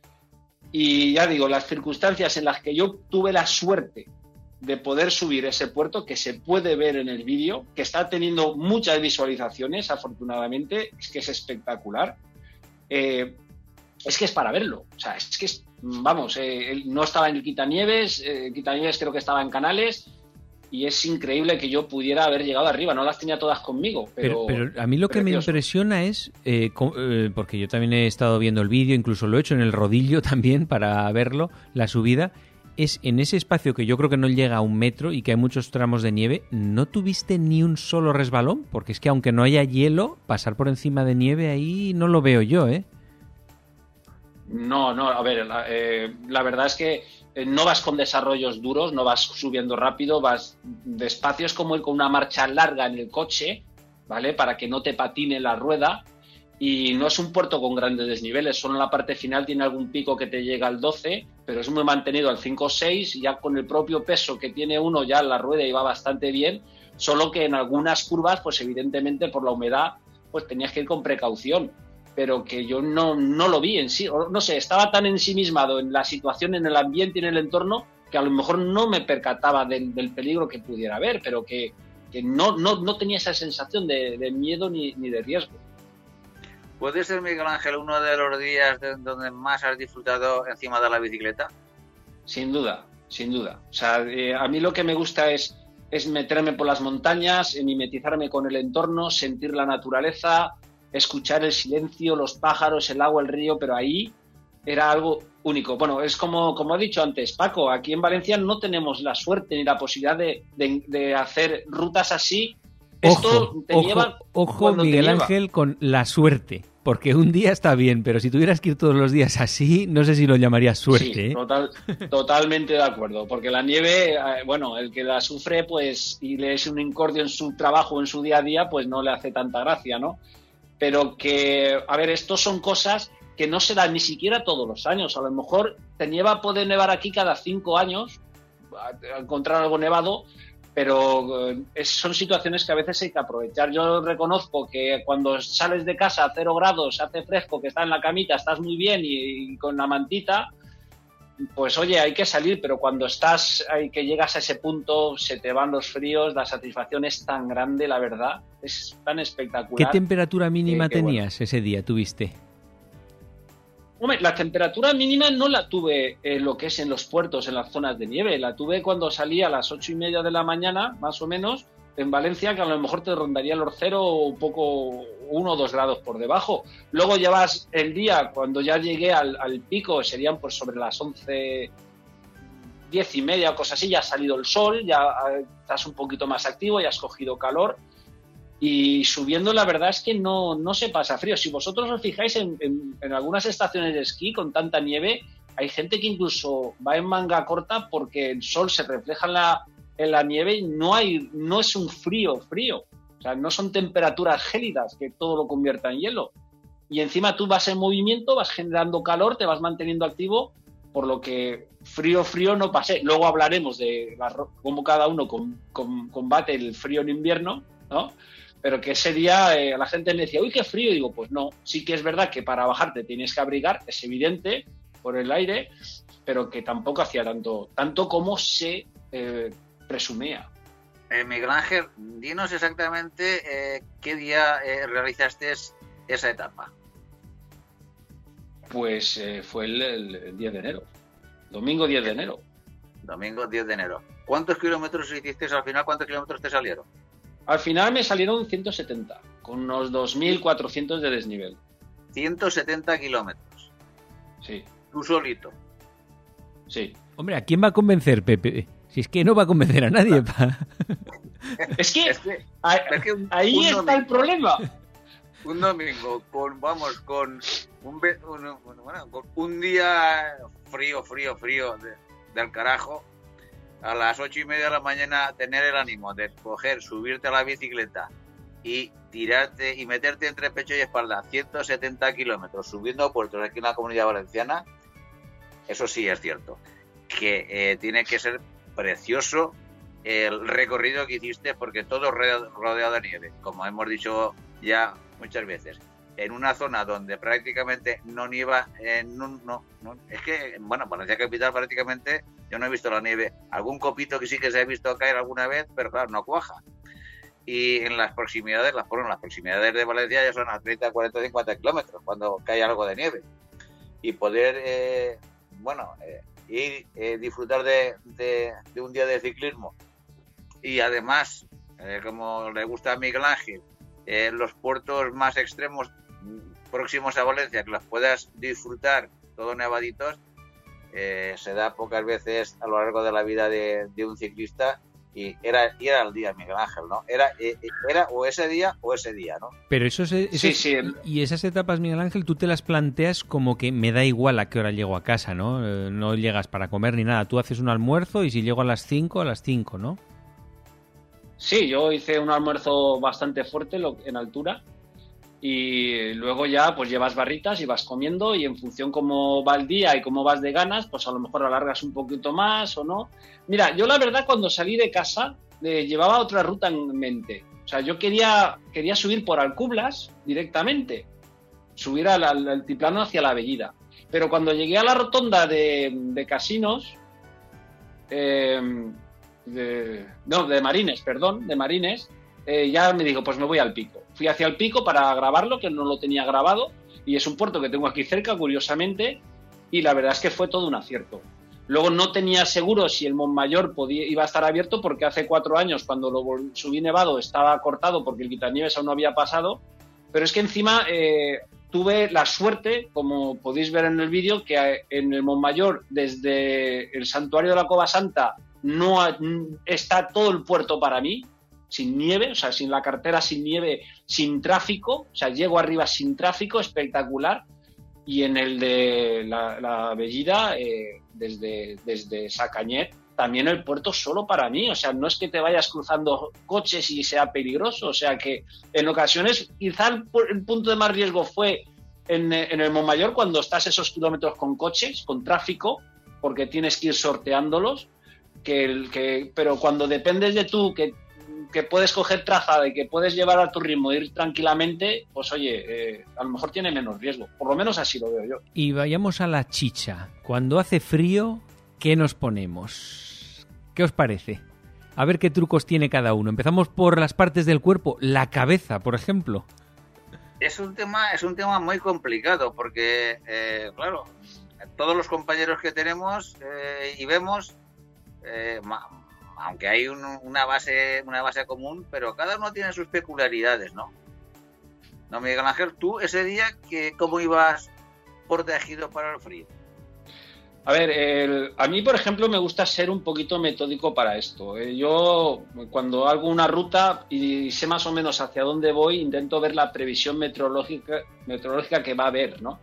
Y ya digo, las circunstancias en las que yo tuve la suerte de poder subir ese puerto, que se puede ver en el vídeo, que está teniendo muchas visualizaciones, afortunadamente, es que es espectacular. Eh, es que es para verlo. O sea, es que es, vamos, eh, no estaba en el Quitanieves, eh, Quitanieves creo que estaba en Canales. Y es increíble que yo pudiera haber llegado arriba, no las tenía todas conmigo. Pero, pero, a mí lo que me impresiona es, eh, porque yo también he estado viendo el vídeo, incluso lo he hecho en el rodillo también para verlo, la subida, es en ese espacio que yo creo que no llega a un metro y que hay muchos tramos de nieve, ¿no tuviste ni un solo resbalón? Porque es que aunque no haya hielo, pasar por encima de nieve ahí no lo veo yo, ¿eh? No, no, a ver, la, eh, verdad es que eh, no vas con desarrollos duros, no vas subiendo rápido, vas despacio, es como ir con una marcha larga en el coche, ¿vale? Para que no te patine la rueda. Y no es un puerto con grandes desniveles, solo en la parte final tiene algún pico que te llega al 12, pero es muy mantenido al 5 o 6, y ya con el propio peso que tiene uno, ya la rueda iba bastante bien, solo que en algunas curvas, pues evidentemente por la humedad, pues tenías que ir con precaución pero que yo no, no lo vi en sí. no sé, estaba tan ensimismado en la situación, en el ambiente y en el entorno que a lo mejor no me percataba del, peligro que pudiera haber, pero que, no, no, tenía esa sensación de, miedo ni, de riesgo. ¿Puede ser, Miguel Ángel, uno de los días donde más has disfrutado encima de la bicicleta? Sin duda, sin duda. O sea, eh, a mí lo que me gusta es, es meterme por las montañas, mimetizarme con el entorno, sentir la naturaleza, escuchar el silencio, los pájaros, el agua, el río, pero ahí era algo único. Bueno, es como, como he dicho antes, Paco, aquí en Valencia no tenemos la suerte ni la posibilidad de, hacer rutas así. Esto te lleva ojo Miguel Ángel, con la suerte. Porque un día está bien, pero si tuvieras que ir todos los días así, no sé si lo llamarías suerte. ¿eh? totalmente de acuerdo. Porque la nieve, eh, bueno, el que la sufre, pues, y le es un incordio en su trabajo, en su día a día, pues no le hace tanta gracia, ¿no? Pero que, a ver, estos son cosas que no se dan ni siquiera todos los años. A lo mejor te nieva, puede nevar aquí cada cinco años, encontrar algo nevado, pero eh, son situaciones que a veces hay que aprovechar. Yo reconozco que cuando sales de casa a cero grados, hace fresco, que estás en la camita, estás muy bien y con la mantita, pues oye, hay que salir, pero cuando estás, hay que llegas a ese punto, se te van los fríos, la satisfacción es tan grande, la verdad, es tan espectacular. ¿Qué temperatura mínima tenías ese día, tuviste? Hombre, la temperatura mínima no la tuve en lo que es en los puertos, en las zonas de nieve, la tuve cuando salí a las ocho y media de la mañana, más o menos, en Valencia, que a lo mejor te rondaría los cero un poco, uno o dos grados por debajo. Luego llevas el día, cuando ya llegué al, pico, serían pues sobre las 11, 10 y media o cosas así, ya ha salido el sol, ya eh, estás un poquito más activo, ya has cogido calor. Y subiendo, la verdad es que no, no se pasa frío. Si vosotros os fijáis en, en algunas estaciones de esquí con tanta nieve, hay gente que incluso va en manga corta porque el sol se refleja en la, en la nieve no, hay, no es un frío frío. O sea, no son temperaturas gélidas que todo lo convierta en hielo. Y encima tú vas en movimiento, vas generando calor, te vas manteniendo activo, por lo que frío, frío no pase. Luego hablaremos de cómo cada uno combate el frío en invierno, ¿no? Pero que ese día eh, la gente me decía, uy, qué frío. Digo, pues no, sí que es verdad que para bajarte tienes que abrigar, es evidente, por el aire, pero que tampoco hacía tanto, tanto como se eh, presumía. Eh, Miguel Ángel, dinos exactamente eh, qué día eh, realizaste esa etapa. Pues fue el, 10 de enero, domingo 10 de enero. Domingo 10 de enero. ¿Cuántos kilómetros hiciste al final? ¿Cuántos kilómetros te salieron? Al final me salieron 170, con unos 2.400 de desnivel. 170 kilómetros. Sí. Tú solito. Sí. Hombre, ¿a quién va a convencer, Pepe? Si es que no va a convencer a nadie. es que, ahí, está el problema. Un domingo con, vamos, con un, un día frío, frío, frío del carajo, a las ocho y media de la mañana tener el ánimo de coger, subirte a la bicicleta y tirarte y meterte entre pecho y espalda 170 kilómetros subiendo puertos aquí en la comunidad valenciana, eso sí es cierto, que eh, tiene que ser precioso el recorrido que hiciste porque todo rodeado de nieve, como hemos dicho ya muchas veces. En una zona donde prácticamente no nieva, no, no, es que, bueno, Valencia Capital prácticamente yo no he visto la nieve. Algún copito que sí que se ha visto caer alguna vez, pero claro, no cuaja. Y en las proximidades, las, las proximidades de Valencia ya son a 30, 40, 50 kilómetros cuando cae algo de nieve. Y poder, eh, bueno, eh, y eh, disfrutar de, un día de ciclismo. Y además, eh, como le gusta a Miguel Ángel, eh, los puertos más extremos mm, próximos a Valencia, que los puedas disfrutar todos nevaditos, se da pocas veces a lo largo de la vida de un ciclista y era, era el día Miguel Ángel, ¿no? Era, eh, eh, era o ese día o ese día, ¿no? Pero eso, sí, sí. Y esas etapas, Miguel Ángel, tú te las planteas como que me da igual a qué hora llego a casa, ¿no? Eh, no llegas para comer ni nada. Tú haces un almuerzo y si llego a las 5, a las 5, ¿no? Sí, yo hice un almuerzo bastante fuerte en altura y luego ya pues llevas barritas y vas comiendo y en función cómo va el día y cómo vas de ganas, pues a lo mejor alargas un poquito más o no. Mira, yo la verdad cuando salí de casa eh, llevaba otra ruta en mente. O sea, yo quería, quería subir por Alcublas directamente, subir al, altiplano hacia la Bellida. Pero cuando llegué a la rotonda de, casinos, eh, no, de Marines, perdón, de Marines, eh, ya me dijo, pues me voy al pico. Fui hacia el pico para grabarlo, que no lo tenía grabado, y es un puerto que tengo aquí cerca, curiosamente, y la verdad es que fue todo un acierto. Luego no tenía seguro si el Montmayor podía, iba a estar abierto porque hace cuatro años, cuando lo subí nevado, estaba cortado porque el quitanieves aún no había pasado. Pero es que encima eh, tuve la suerte, como podéis ver en el vídeo, que en el Montmayor, desde el santuario de la Cova Santa, no está todo el puerto para mí sin nieve, o sea, sin la cartera, sin nieve, sin tráfico, o sea, llego arriba sin tráfico, espectacular. Y en el de la, Bellida, eh, desde, desde Sacañet, también el puerto solo para mí, o sea, no es que te vayas cruzando coches y sea peligroso, o sea que en ocasiones quizá el, punto de más riesgo fue en, en el Montmayor cuando estás esos kilómetros con coches, con tráfico, porque tienes que ir sorteándolos, que, el, que, pero cuando dependes de tú, que que puedes coger trazada y que puedes llevar a tu ritmo, ir tranquilamente, pues oye, eh, a lo mejor tiene menos riesgo. Por lo menos así lo veo yo. Y vayamos a la chicha. Cuando hace frío, ¿qué nos ponemos? ¿Qué os parece? A ver qué trucos tiene cada uno. Empezamos por las partes del cuerpo, la cabeza, por ejemplo. Es un tema, es un tema muy complicado porque, eh, claro, todos los compañeros que tenemos eh, y vemos, aunque hay una base una base común, pero cada uno tiene sus peculiaridades, ¿no? No, Miguel Ángel, tú ese día, que, ¿cómo ibas protegido para el frío? A ver, a mí, por ejemplo, me gusta ser un poquito metódico para esto. Eh, yo, cuando hago una ruta y sé más o menos hacia dónde voy, intento ver la previsión meteorológica, que va a haber, ¿no?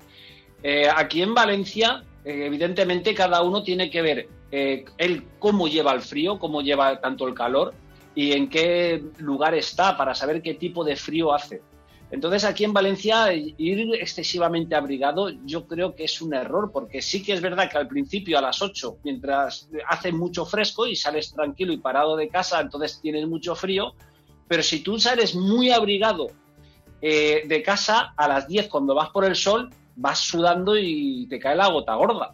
Eh, aquí en Valencia, eh, evidentemente, cada uno tiene que ver él cómo lleva el frío, cómo lleva tanto el calor y en qué lugar está para saber qué tipo de frío hace. Entonces aquí en Valencia ir excesivamente abrigado yo creo que es un error, porque sí que es verdad que al principio a las 8, mientras hace mucho fresco y sales tranquilo y parado de casa, entonces tienes mucho frío, pero si tú sales muy abrigado eh, de casa a las 10 cuando vas por el sol, vas sudando y te cae la gota gorda.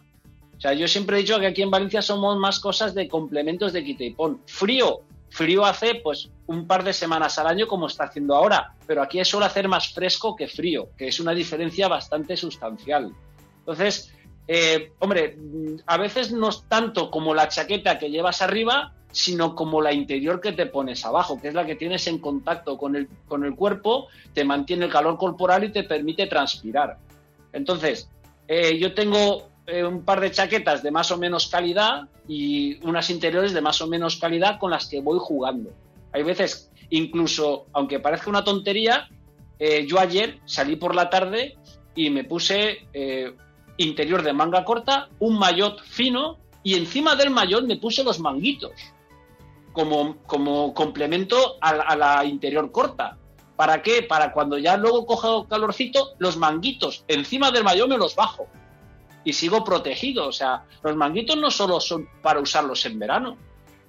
O sea, yo siempre he dicho que aquí en Valencia somos más cosas de complementos de quita y pon. Frío, Frío hace pues un par de semanas al año como está haciendo ahora, pero aquí suele hacer más fresco que frío, que es una diferencia bastante sustancial. Entonces, eh, hombre, a veces no es tanto como la chaqueta que llevas arriba, sino como la interior que te pones abajo, que es la que tienes en contacto con el, con el cuerpo, te mantiene el calor corporal y te permite transpirar. Entonces, eh, yo tengo eh, un par de chaquetas de más o menos calidad y unas interiores de más o menos calidad con las que voy jugando. Hay veces, incluso, aunque parezca una tontería, eh, yo ayer salí por la tarde y me puse eh, interior de manga corta, un maillot fino y encima del maillot me puse los manguitos como, como complemento a, la interior corta. ¿Para qué? Para cuando ya luego cojo calorcito, los manguitos encima del maillot me los bajo y sigo protegido. O sea, los manguitos no solo son para usarlos en verano.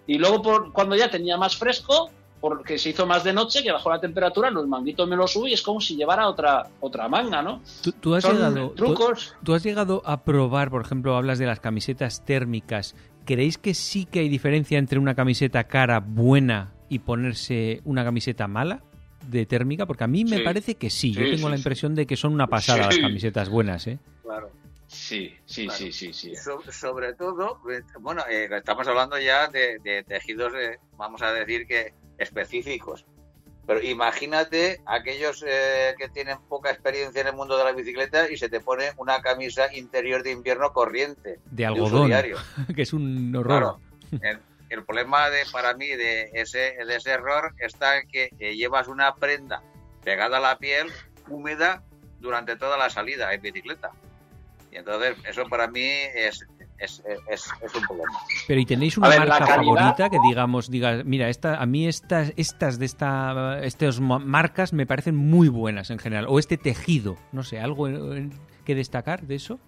Y luego por, cuando ya tenía más fresco, porque se hizo más de noche, que bajó la temperatura, los manguitos me los subí y es como si llevara otra, otra manga, ¿no? ¿Tú, has llegado, trucos. Tú, has llegado a probar, por ejemplo, hablas de las camisetas térmicas. ¿Creéis que sí que hay diferencia entre una camiseta cara buena y ponerse una camiseta mala? de térmica, porque a mí me parece que sí. Yo tengo la impresión de que son una pasada las camisetas buenas, ¿eh? Claro. Sí, sí, sí, sí, sí. sobre todo, eh, bueno, eh, estamos hablando ya de, tejidos, vamos a decir que específicos. Pero imagínate aquellos eh, que tienen poca experiencia en el mundo de la bicicleta y se te pone una camisa interior de invierno corriente. De algodón, que es un horror. el, problema de, para mí de ese, de ese error está en que llevas una prenda pegada a la piel, húmeda, durante toda la salida en bicicleta. Y entonces eso para mí es, es, un problema. Pero ¿y tenéis una marca favorita que digamos, diga, mira, esta, a mí estas, estas de esta, estas marcas me parecen muy buenas en general? O este tejido, no sé, ¿algo que destacar de eso?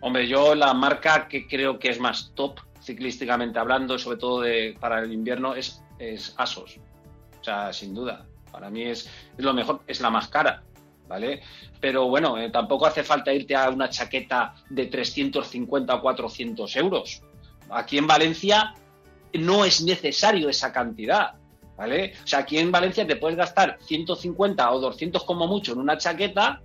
Hombre, yo la marca que creo que es más top ciclísticamente hablando, sobre todo de, para el invierno, es, es Asos. O sea, sin duda. Para mí es, es lo mejor, es la más cara ¿vale? Pero bueno, eh, tampoco hace falta irte a una chaqueta de 350 o 400 euros. Aquí en Valencia no es necesario esa cantidad, ¿vale? O sea, aquí en Valencia te puedes gastar 150 o 200 como mucho en una chaqueta,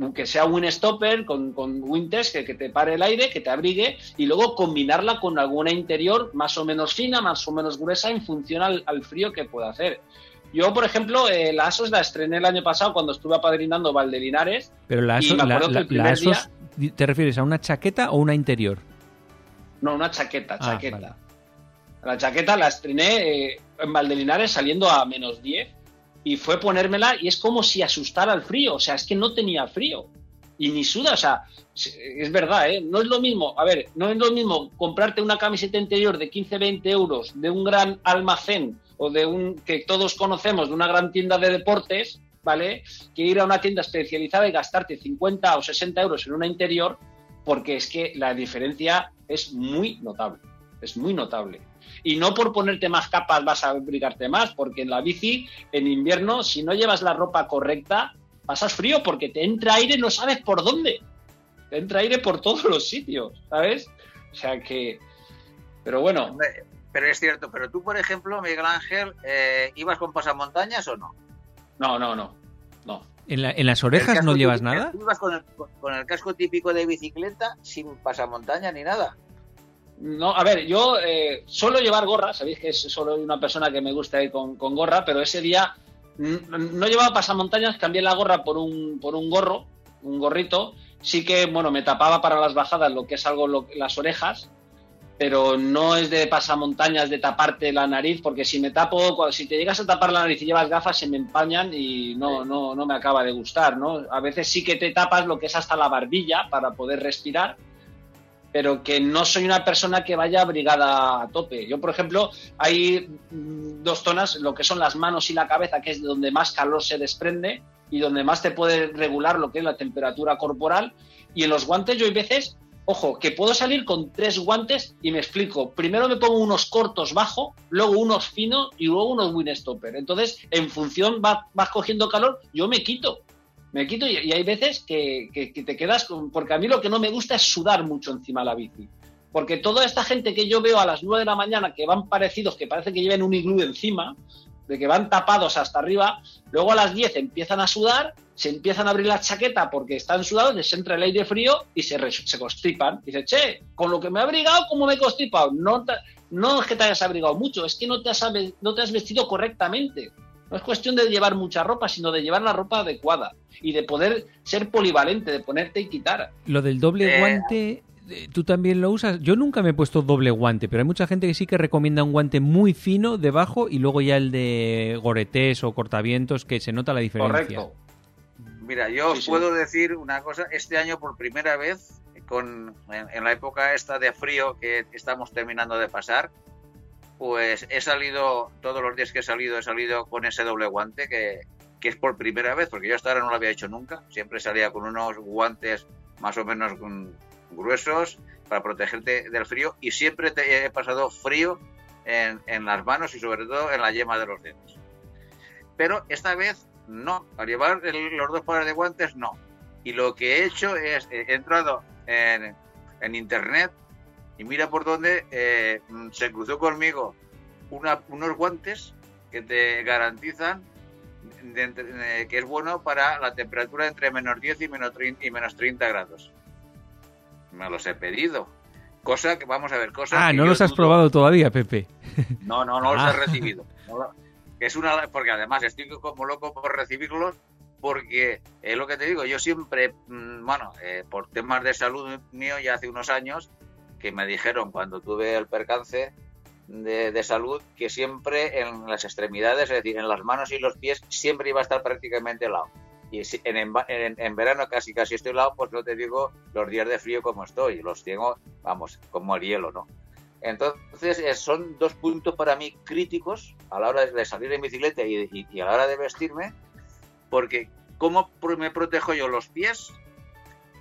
aunque sea un stopper con, con winters que, que, te pare el aire, que te abrigue, y luego combinarla con alguna interior más o menos fina, más o menos gruesa, en función al, al frío que pueda hacer. Yo, por ejemplo, eh, la ASOS la estrené el año pasado cuando estuve apadrinando Valdelinares. Pero la ASOS, ¿te refieres a una chaqueta o una interior? No, una chaqueta, ah, chaqueta. La chaqueta la estrené eh, en Valdelinares saliendo a menos 10 y fue ponérmela y es como si asustara al frío. O sea, es que no tenía frío y ni suda, o sea, es verdad, ¿eh? no es lo mismo, a ver, no es lo mismo comprarte una camiseta interior de 15-20 euros de un gran almacén o de un que todos conocemos, de una gran tienda de deportes, ¿vale? Que ir a una tienda especializada y gastarte 50 o 60 euros en una interior, porque es que la diferencia es muy notable, es muy notable. Y no por ponerte más capas vas a abrigarte más, porque en la bici, en invierno, si no llevas la ropa correcta, pasas frío porque te entra aire no sabes por dónde. Te entra aire por todos los sitios, ¿sabes? O sea que... Pero bueno, pero es cierto, pero tú, por ejemplo, Miguel Ángel, eh, ¿ibas con pasamontañas o no? No, no, no. no. ¿En, las orejas no llevas nada? ¿Tú ibas con el, casco típico de bicicleta sin pasamontaña ni nada? No, a ver, yo eh, suelo llevar gorra, sabéis que es solo una persona que me gusta ir con, gorra, pero ese día no llevaba pasamontañas, cambié la gorra por un, por un gorro, un gorrito. Sí que, bueno, me tapaba para las bajadas lo que es algo las orejas, pero no es de pasamontañas de taparte la nariz, porque si me tapo, si te llegas a tapar la nariz y llevas gafas, se me empañan y no, no, no me acaba de gustar, ¿no? A veces sí que te tapas lo que es hasta la barbilla para poder respirar, pero que no soy una persona que vaya abrigada a tope. Yo, por ejemplo, hay mm, dos zonas, lo que son las manos y la cabeza, que es donde más calor se desprende y donde más te puede regular lo que es la temperatura corporal. Y en los guantes yo hay veces, ojo, que puedo salir con tres guantes y me explico. Primero me pongo unos cortos bajo, luego unos finos y luego unos windstopper. Entonces, en función vas, vas cogiendo calor, yo me quito me quito y, hay veces que, te quedas con, porque a mí lo que no me gusta es sudar mucho encima de la bici. Porque toda esta gente que yo veo a las 9 de la mañana que van parecidos, que parece que lleven un iglú encima, de que van tapados hasta arriba, luego a las 10 empiezan a sudar, se empiezan a abrir la chaqueta porque están sudados, les entra el aire frío y se, se constipan. dice, che, con lo que me he abrigado, ¿cómo me he constipado? No, no es que te hayas abrigado mucho, es que no te has, no te has vestido correctamente. No es cuestión de llevar mucha ropa, sino de llevar la ropa adecuada y de poder ser polivalente, de ponerte y quitar. Lo del doble eh, guante, ¿tú también lo usas? Yo nunca me he puesto doble guante, pero hay mucha gente que sí que recomienda un guante muy fino debajo y luego ya el de goretés o cortavientos, que se nota la diferencia. Correcto. Mira, yo puedo decir una cosa, este año por primera vez, con, en la época esta de frío que estamos terminando de pasar, pues he salido, todos los días que he salido, he salido con ese doble guante que, es por primera vez, porque yo hasta ahora no lo había hecho nunca. Siempre salía con unos guantes más o menos gruesos para protegerte del frío y siempre te he pasado frío en, en, las manos y sobre todo en la yema de los dedos. Pero esta vez no, al llevar los dos pares de guantes no. Y lo que he hecho es, he entrado en, en internet y mira por dónde eh, se cruzó conmigo unos guantes que te garantizan que es bueno para la temperatura entre menos 10 y menos, 30, y menos 30 grados. Me los he pedido. Cosa que, vamos a ver, cosa Ah, no los has probado todavía, Pepe. No, no, no los he ah. recibido. es una, porque además estoy como loco por recibirlos porque es lo que te digo, yo siempre, mm, bueno, eh, por temas de salud mío ya hace unos años, que me dijeron cuando tuve el percance de, salud que siempre en las extremidades, es decir, en las manos y los pies, siempre iba a estar prácticamente helado. Y en, en, verano casi casi estoy helado, pues no te digo los días de frío como estoy, los tengo, vamos, como el hielo, ¿no? Entonces eh, son dos puntos para mí críticos a la hora de salir en bicicleta y, y a la hora de vestirme, porque ¿cómo me protejo yo los pies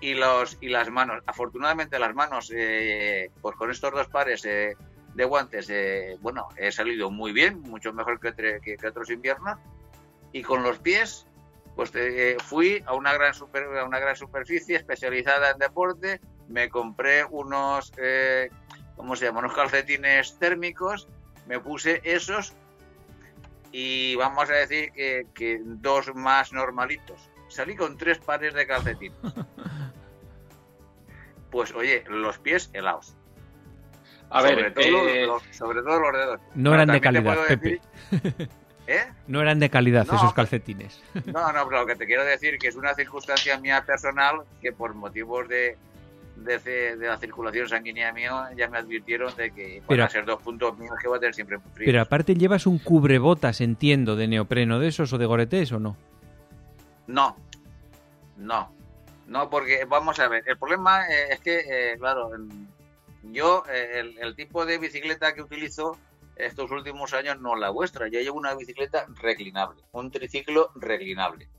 y, los, y las manos. Afortunadamente las manos, eh, pues con estos dos pares eh, de guantes, eh, bueno, he salido muy bien, mucho mejor que, que, otros inviernos. Y con los pies, pues fui a una, gran super, a una gran superficie especializada en deporte, me compré unos, ¿cómo se llama? Unos calcetines térmicos, me puse esos y vamos a decir que, que dos más normalitos. Salí con tres pares de calcetines. pues oye, los pies helados. A sobre ver, todo, eh, los, sobre todo los dedos. No eran de calidad, Pepe. ¿Eh? No eran de calidad esos calcetines. No, no, pero lo que te quiero decir que es una circunstancia mía personal que por motivos de, de, la circulación sanguínea mío ya me advirtieron de que van a ser dos puntos míos que voy a tener siempre. Pero aparte llevas un cubrebotas, entiendo, de neopreno de esos o de goretés o no? No, no. No, porque vamos a ver, el problema eh, es que, eh, claro, yo eh, el, tipo de bicicleta que utilizo estos últimos años no la vuestra. Yo llevo una bicicleta reclinable, un triciclo reclinable.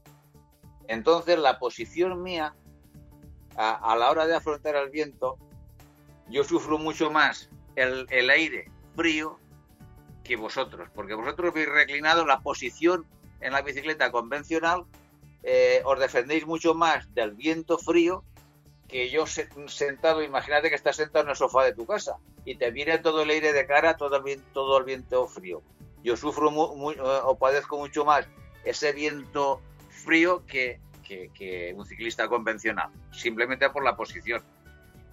Entonces la posición mía a, la hora de afrontar el viento, yo sufro mucho más el, aire frío que vosotros, porque vosotros veis reclinado la posición en la bicicleta convencional eh, os defendéis mucho más del viento frío que yo sentado, imagínate que estás sentado en el sofá de tu casa y te viene todo el aire de cara, todo el viento, todo el viento frío. Yo sufro muy, eh, o padezco mucho más ese viento frío que, un ciclista convencional, simplemente por la posición.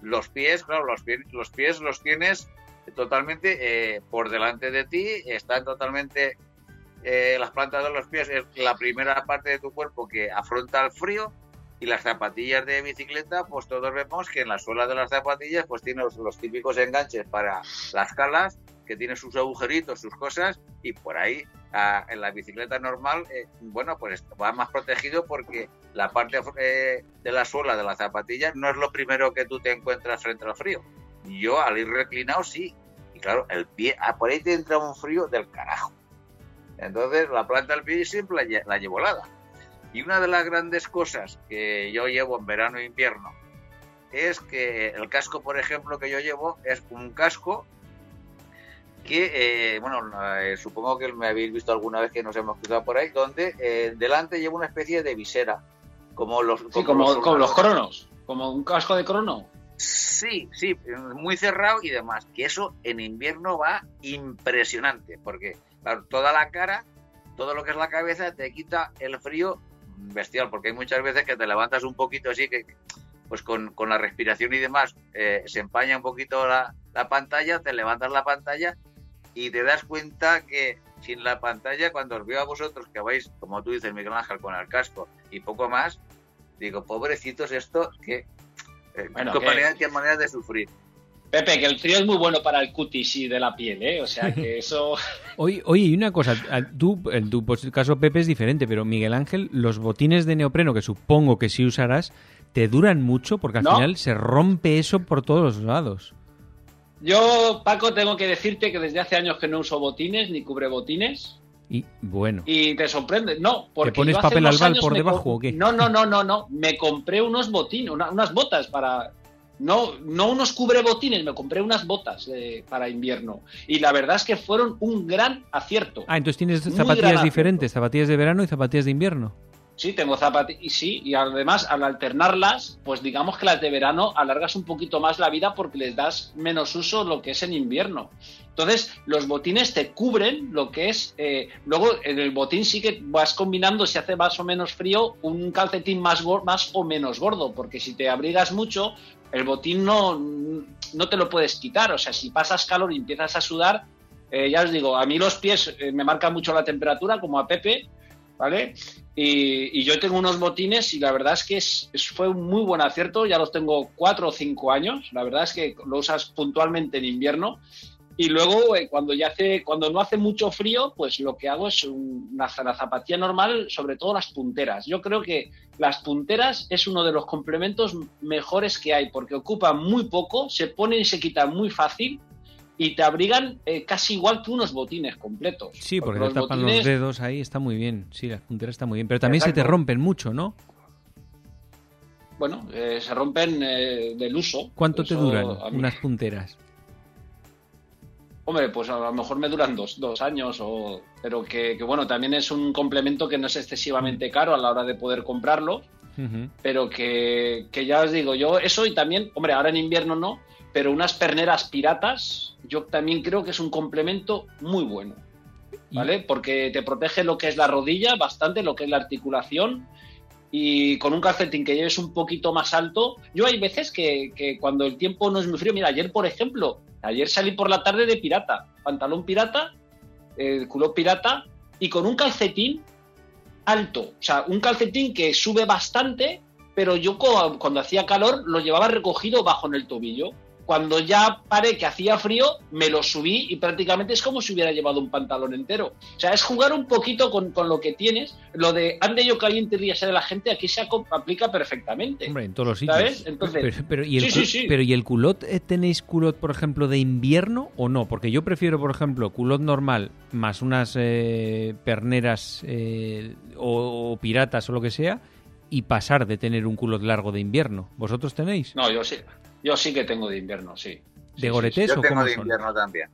Los pies, claro, los pies los, pies los tienes totalmente eh, por delante de ti, están totalmente eh, las plantas de los pies es la primera parte de tu cuerpo que afronta el frío y las zapatillas de bicicleta, pues todos vemos que en la suela de las zapatillas pues tiene los, típicos enganches para las calas, que tiene sus agujeritos, sus cosas, y por ahí en la bicicleta normal, eh, bueno, pues va más protegido porque la parte eh, de la suela de la zapatilla no es lo primero que tú te encuentras frente al frío. Yo al ir reclinado sí, y claro, el pie, ah, por ahí te entra un frío del carajo. Entonces la planta del pie siempre la, la llevo helada. Y una de las grandes cosas que yo llevo en verano e invierno es que el casco, por ejemplo, que yo llevo es un casco que, eh, bueno, eh, supongo que me habéis visto alguna vez que nos hemos cruzado por ahí, donde eh, delante lleva una especie de visera, como los... como, los, cronos, como un casco de crono. Sí, sí, muy cerrado y demás. Que eso en invierno va impresionante, porque toda la cara, todo lo que es la cabeza, te quita el frío bestial, porque hay muchas veces que te levantas un poquito así, que pues con, la respiración y demás eh, se empaña un poquito la, pantalla, te levantas la pantalla y te das cuenta que sin la pantalla, cuando os veo a vosotros que vais, como tú dices, Miguel Ángel, con el casco y poco más, digo, pobrecitos esto, que, eh, qué manera de sufrir. Pepe, que el frío es muy bueno para el cutis y de la piel, ¿eh? O sea que eso. oye, oye, y una cosa, tú, en tu caso, Pepe, es diferente, pero Miguel Ángel, los botines de neopreno que supongo que sí usarás, ¿te duran mucho? Porque al final se rompe eso por todos los lados. Yo, Paco, tengo que decirte que desde hace años que no uso botines ni cubre botines. Y bueno. Y te sorprende. No, porque. ¿Te pones papel albal por debajo o qué? No, no, no, no, no. Me compré unos botines, unas botas para no, no unos cubrebotines, me compré unas botas eh, para invierno. Y la verdad es que fueron un gran acierto. Ah, entonces tienes zapatillas diferentes, zapatillas de verano y zapatillas de invierno. Sí, tengo zapatillas, y sí, y además al alternarlas, pues digamos que las de verano alargas un poquito más la vida porque les das menos uso lo que es en invierno. Entonces, los botines te cubren lo que es. Eh, luego, en el botín sí que vas combinando, si hace más o menos frío, un calcetín más, más o menos gordo, porque si te abrigas mucho, el botín no, no te lo puedes quitar. O sea, si pasas calor y empiezas a sudar, eh, ya os digo, a mí los pies eh, me marcan mucho la temperatura, como a Pepe, ¿vale? Y, yo tengo unos botines y la verdad es que es, fue un muy buen acierto, ya los tengo cuatro o cinco años, la verdad es que lo usas puntualmente en invierno y luego eh, cuando ya hace, cuando no hace mucho frío, pues lo que hago es una, zapatilla normal, sobre todo las punteras. Yo creo que las punteras es uno de los complementos mejores que hay porque ocupan muy poco, se ponen y se quitan muy fácil y te abrigan eh, casi igual que unos botines completos. Sí, porque, te tapan los dedos ahí, está muy bien. Sí, las punteras están muy bien. Pero también se te rompen mucho, ¿no? Bueno, eh, se rompen eh, del uso. ¿Cuánto te duran unas punteras? Hombre, pues a lo mejor me duran dos, años, o... pero que, bueno, también es un complemento que no es excesivamente mm. caro a la hora de poder comprarlo, pero que, que ya os digo, yo eso y también, hombre, ahora en invierno no, pero unas perneras piratas yo también creo que es un complemento muy bueno. ¿Vale? Porque te protege lo que es la rodilla bastante, lo que es la articulación. Y con un calcetín que lleves un poquito más alto. Yo hay veces que, cuando el tiempo no es muy frío. Mira, ayer, por ejemplo, ayer salí por la tarde de pirata. Pantalón pirata, culo pirata. Y con un calcetín alto. O sea, un calcetín que sube bastante. Pero yo cuando hacía calor lo llevaba recogido bajo en el tobillo cuando ya paré que hacía frío, me lo subí y prácticamente es como si hubiera llevado un pantalón entero. O sea, es jugar un poquito con, lo que tienes. Lo de ande yo caliente y de la gente aquí se aplica perfectamente. Hombre, en todos los sitios. ¿Sabes? Entonces, pero, ¿y el, pero, ¿y el culot? Eh, ¿Tenéis culot, por ejemplo, de invierno o no? Porque yo prefiero, por ejemplo, culot normal más unas eh, perneras eh, o, o piratas o lo que sea y pasar de tener un culot largo de invierno. ¿Vosotros tenéis? No, yo sí. Yo sí que tengo de invierno, sí. ¿De Goretés Yo tengo de invierno también.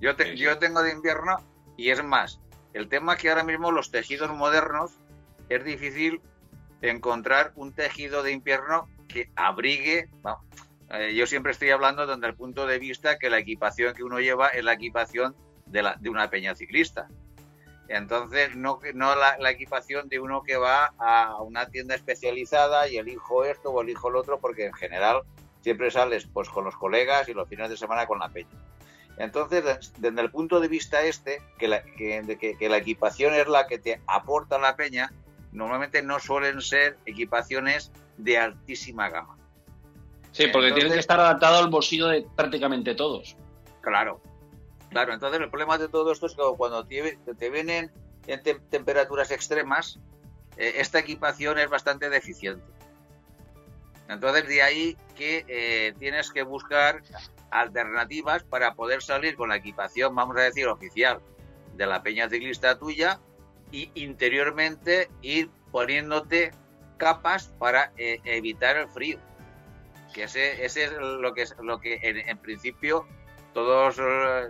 Yo, yo tengo de invierno y es más, el tema que ahora mismo los tejidos modernos es difícil encontrar un tejido de invierno que abrigue. Eh, yo siempre estoy hablando desde el punto de vista que la equipación que uno lleva es la equipación de, la, de una peña ciclista. Entonces, no, no la, la, equipación de uno que va a una tienda especializada y elijo esto o elijo lo otro, porque en general siempre sales pues con los colegas y los fines de semana con la peña. Entonces, desde el punto de vista este, que la, que, la equipación es la que te aporta la peña, normalmente no suelen ser equipaciones de altísima gama. Sí, porque tienen que estar adaptado al bolsillo de prácticamente todos. Claro, claro. Entonces el problema de todo esto es que cuando te, vienen en temperaturas extremas, eh, esta equipación es bastante deficiente. Entonces de ahí que eh, tienes que buscar alternativas para poder salir con la equipación, vamos a decir, oficial de la peña ciclista tuya y interiormente ir poniéndote capas para eh, evitar el frío. Que ese, ese es lo que, lo que en, principio todos,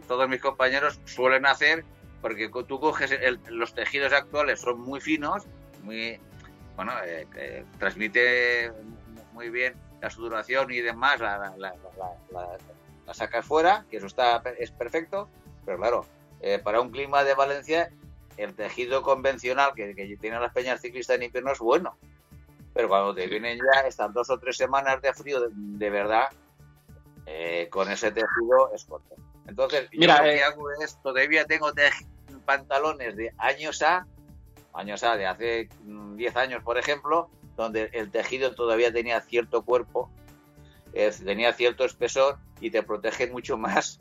todos mis compañeros suelen hacer, porque tú coges los tejidos actuales, son muy finos, muy, bueno, eh, transmite muy bien la sudoración y demás, la, la, la, sacas fuera, que eso está es perfecto, pero claro, eh, para un clima de Valencia, el tejido convencional que, que tienen las peñas ciclistas en invierno es bueno, pero cuando te vienen ya estas dos o tres semanas de frío de, verdad, eh, con ese tejido es corto. Entonces, Mira, yo lo que eh, hago es, todavía tengo pantalones de años A, años A, de hace 10 mm, años, por ejemplo, donde el tejido todavía tenía cierto cuerpo, eh, tenía cierto espesor y te protege mucho más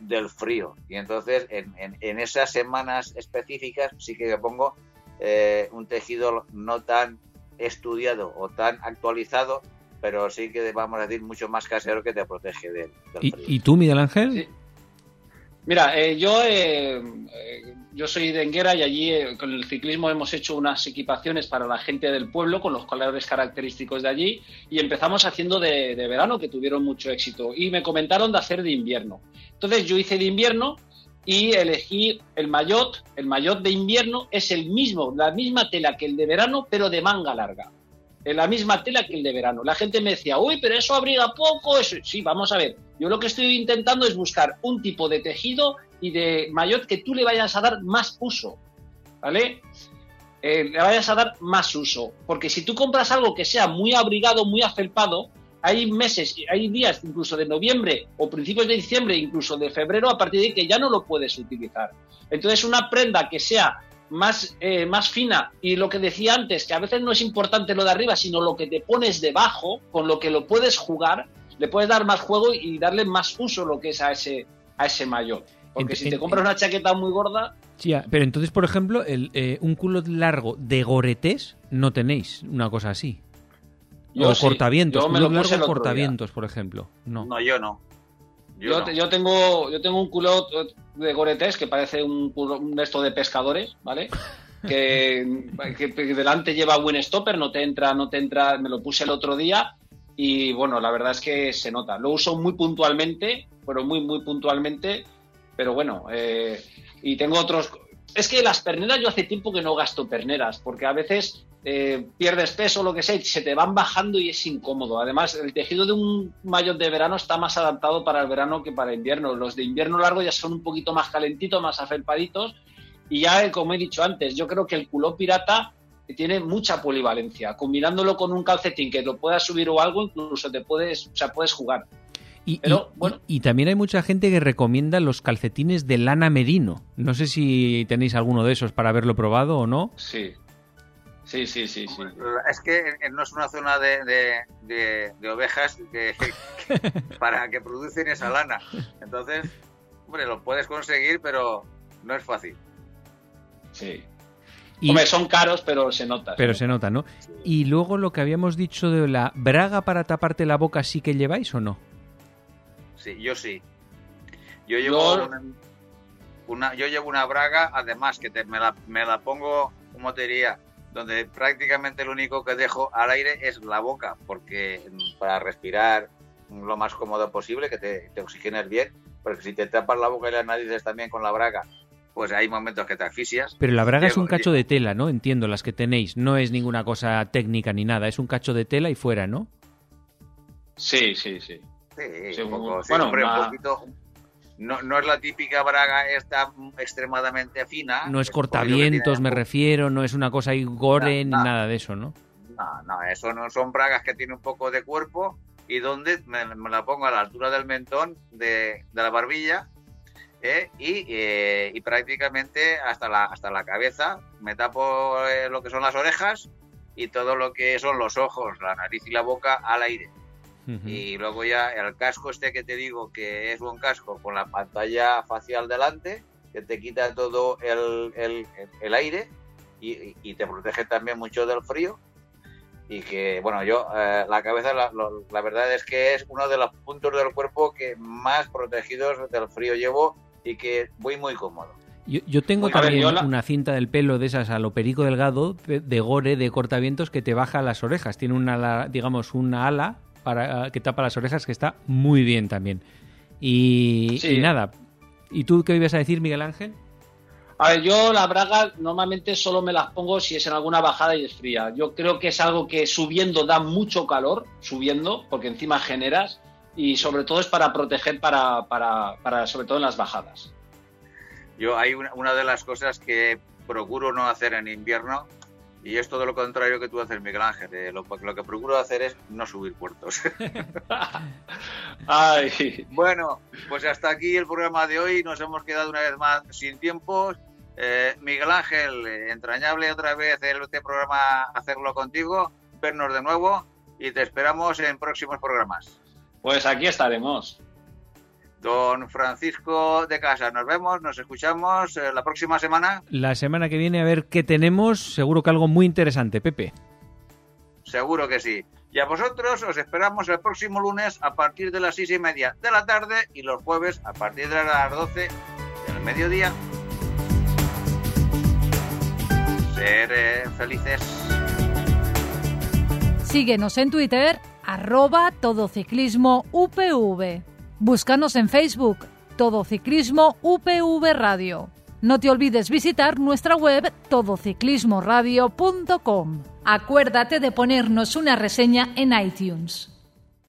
del frío. Y entonces, en, en, esas semanas específicas, sí que me pongo un tejido no tan estudiado o tan actualizado, pero sí que vamos a decir mucho más casero que te protege del, ¿Y, ¿Y, tú, Miguel Ángel? Mira, eh, yo, eh, eh, yo soy de Enguera y allí con el ciclismo hemos hecho unas equipaciones para la gente del pueblo con los colores característicos de allí y empezamos haciendo de, de verano que tuvieron mucho éxito y me comentaron de hacer de invierno. Entonces yo hice de invierno y elegí el maillot. El maillot de invierno es el mismo, la misma tela que el de verano, pero de manga larga. La misma tela que el de verano. La gente me decía, uy, pero eso abriga poco. Eso... Sí, vamos a ver. Yo lo que estoy intentando es buscar un tipo de tejido y de maillot que tú le vayas a dar más uso. ¿Vale? Eh, le vayas a dar más uso. Porque si tú compras algo que sea muy abrigado, muy afelpado, hay meses, hay días incluso de noviembre o principios de diciembre, incluso de febrero, a partir de que ya no lo puedes utilizar. Entonces, una prenda que sea más, eh, más fina y lo que decía antes, que a veces no es importante lo de arriba, sino lo que te pones debajo, con lo que lo puedes jugar, le puedes dar más juego y darle más uso lo que es a ese, a ese mayor. Porque si te compras una chaqueta muy gorda... Sí, pero entonces, por ejemplo, el, eh, un culo largo de goretés no tenéis una cosa así o cortavientos, yo me lo cortavientos, por ejemplo. No, no yo no. Yo, yo, tengo yo tengo un culot de goretés que parece un, un esto de pescadores, ¿vale? que, delante lleva buen stopper, no te entra, no te entra, me lo puse el otro día y bueno, la verdad es que se nota. Lo uso muy puntualmente, pero muy, muy puntualmente, pero bueno, eh, y tengo otros... Es que las perneras yo hace tiempo que no gasto perneras, porque a veces eh, pierdes peso, lo que sea, y se te van bajando y es incómodo. Además, el tejido de un maillot de verano está más adaptado para el verano que para invierno. Los de invierno largo ya son un poquito más calentitos, más afelpaditos. Y ya, como he dicho antes, yo creo que el culo pirata tiene mucha polivalencia. Combinándolo con un calcetín que lo puedas subir o algo, incluso te puedes, o sea, puedes jugar. Y, bueno. y, también hay mucha gente que recomienda los calcetines de lana merino. No sé si tenéis alguno de esos para haberlo probado o no. Sí, Sí, sí, sí, sí. Es que no es una zona de, de, ovejas que, para que producen esa lana. Entonces, hombre, lo puedes conseguir, pero no es fácil. Sí. Hombre, son caros, pero se nota. Pero se nota, ¿no? Y luego lo que habíamos dicho de la braga para taparte la boca, ¿sí que lleváis o no? Sí, yo sí. Yo llevo una, yo llevo una braga, además que me, la, me la pongo, como te diría? donde prácticamente lo único que dejo al aire es la boca, porque para respirar lo más cómodo posible, que te, te oxigenes bien, porque si te tapas la boca y las narices también con la braga, pues hay momentos que te asfixias. Pero la braga es un cacho de tela, ¿no? Entiendo, las que tenéis. No es ninguna cosa técnica ni nada, es un cacho de tela y fuera, ¿no? Sí, sí, sí. Sí, un poco, bueno, un poquito, no, no es la típica braga esta extremadamente fina. No es cortavientos, me refiero, no es una cosa y gore ni nada de eso, ¿no? No, no, eso no son bragas que tienen un poco de cuerpo y donde me, la pongo a la altura del mentón de, la barbilla ¿eh? y, y, prácticamente hasta la, hasta la cabeza. Me tapo lo que son las orejas y todo lo que son los ojos, la nariz y la boca al aire. Y luego ya el casco este que te digo que es un casco con la pantalla facial delante, que te quita todo el, el, aire y, y, te protege también mucho del frío. Y que, bueno, yo, eh, la cabeza, la, la, verdad es que es uno de los puntos del cuerpo que más protegidos del frío llevo y que voy muy cómodo. Yo, tengo también una cinta del pelo de esas a lo perico delgado, de, gore, de cortavientos, que te baja las orejas. Tiene una, digamos, una ala para, que tapa las orejas que está muy bien también. Y, nada. ¿Y tú qué ibas a decir, Miguel Ángel? A ver, yo la braga normalmente solo me las pongo si es en alguna bajada y es fría. Yo creo que es algo que subiendo da mucho calor, subiendo, porque encima generas, y sobre todo es para proteger para, para, para sobre todo en las bajadas. Yo hay una, de las cosas que procuro no hacer en invierno y es todo lo contrario que tú haces, Miguel Ángel. Eh, lo, que procuro hacer es no subir puertos. Ay. Bueno, pues hasta aquí el programa de hoy. Nos hemos quedado una vez más sin tiempo. Eh, Miguel Ángel, eh, entrañable otra vez este programa hacerlo contigo, vernos de nuevo y te esperamos en próximos programas. Pues aquí estaremos. Don Francisco de Casa, nos vemos, nos escuchamos eh, la próxima semana. La semana que viene a ver qué tenemos, seguro que algo muy interesante, Pepe. Seguro que sí. Y a vosotros os esperamos el próximo lunes a partir de las seis y media de la tarde y los jueves a partir de las doce del mediodía. Ser eh, felices. Síguenos en Twitter, arroba todociclismo UPV. Búscanos en Facebook, Todo Ciclismo UPV Radio. No te olvides visitar nuestra web todociclismoradio.com. Acuérdate de ponernos una reseña en iTunes.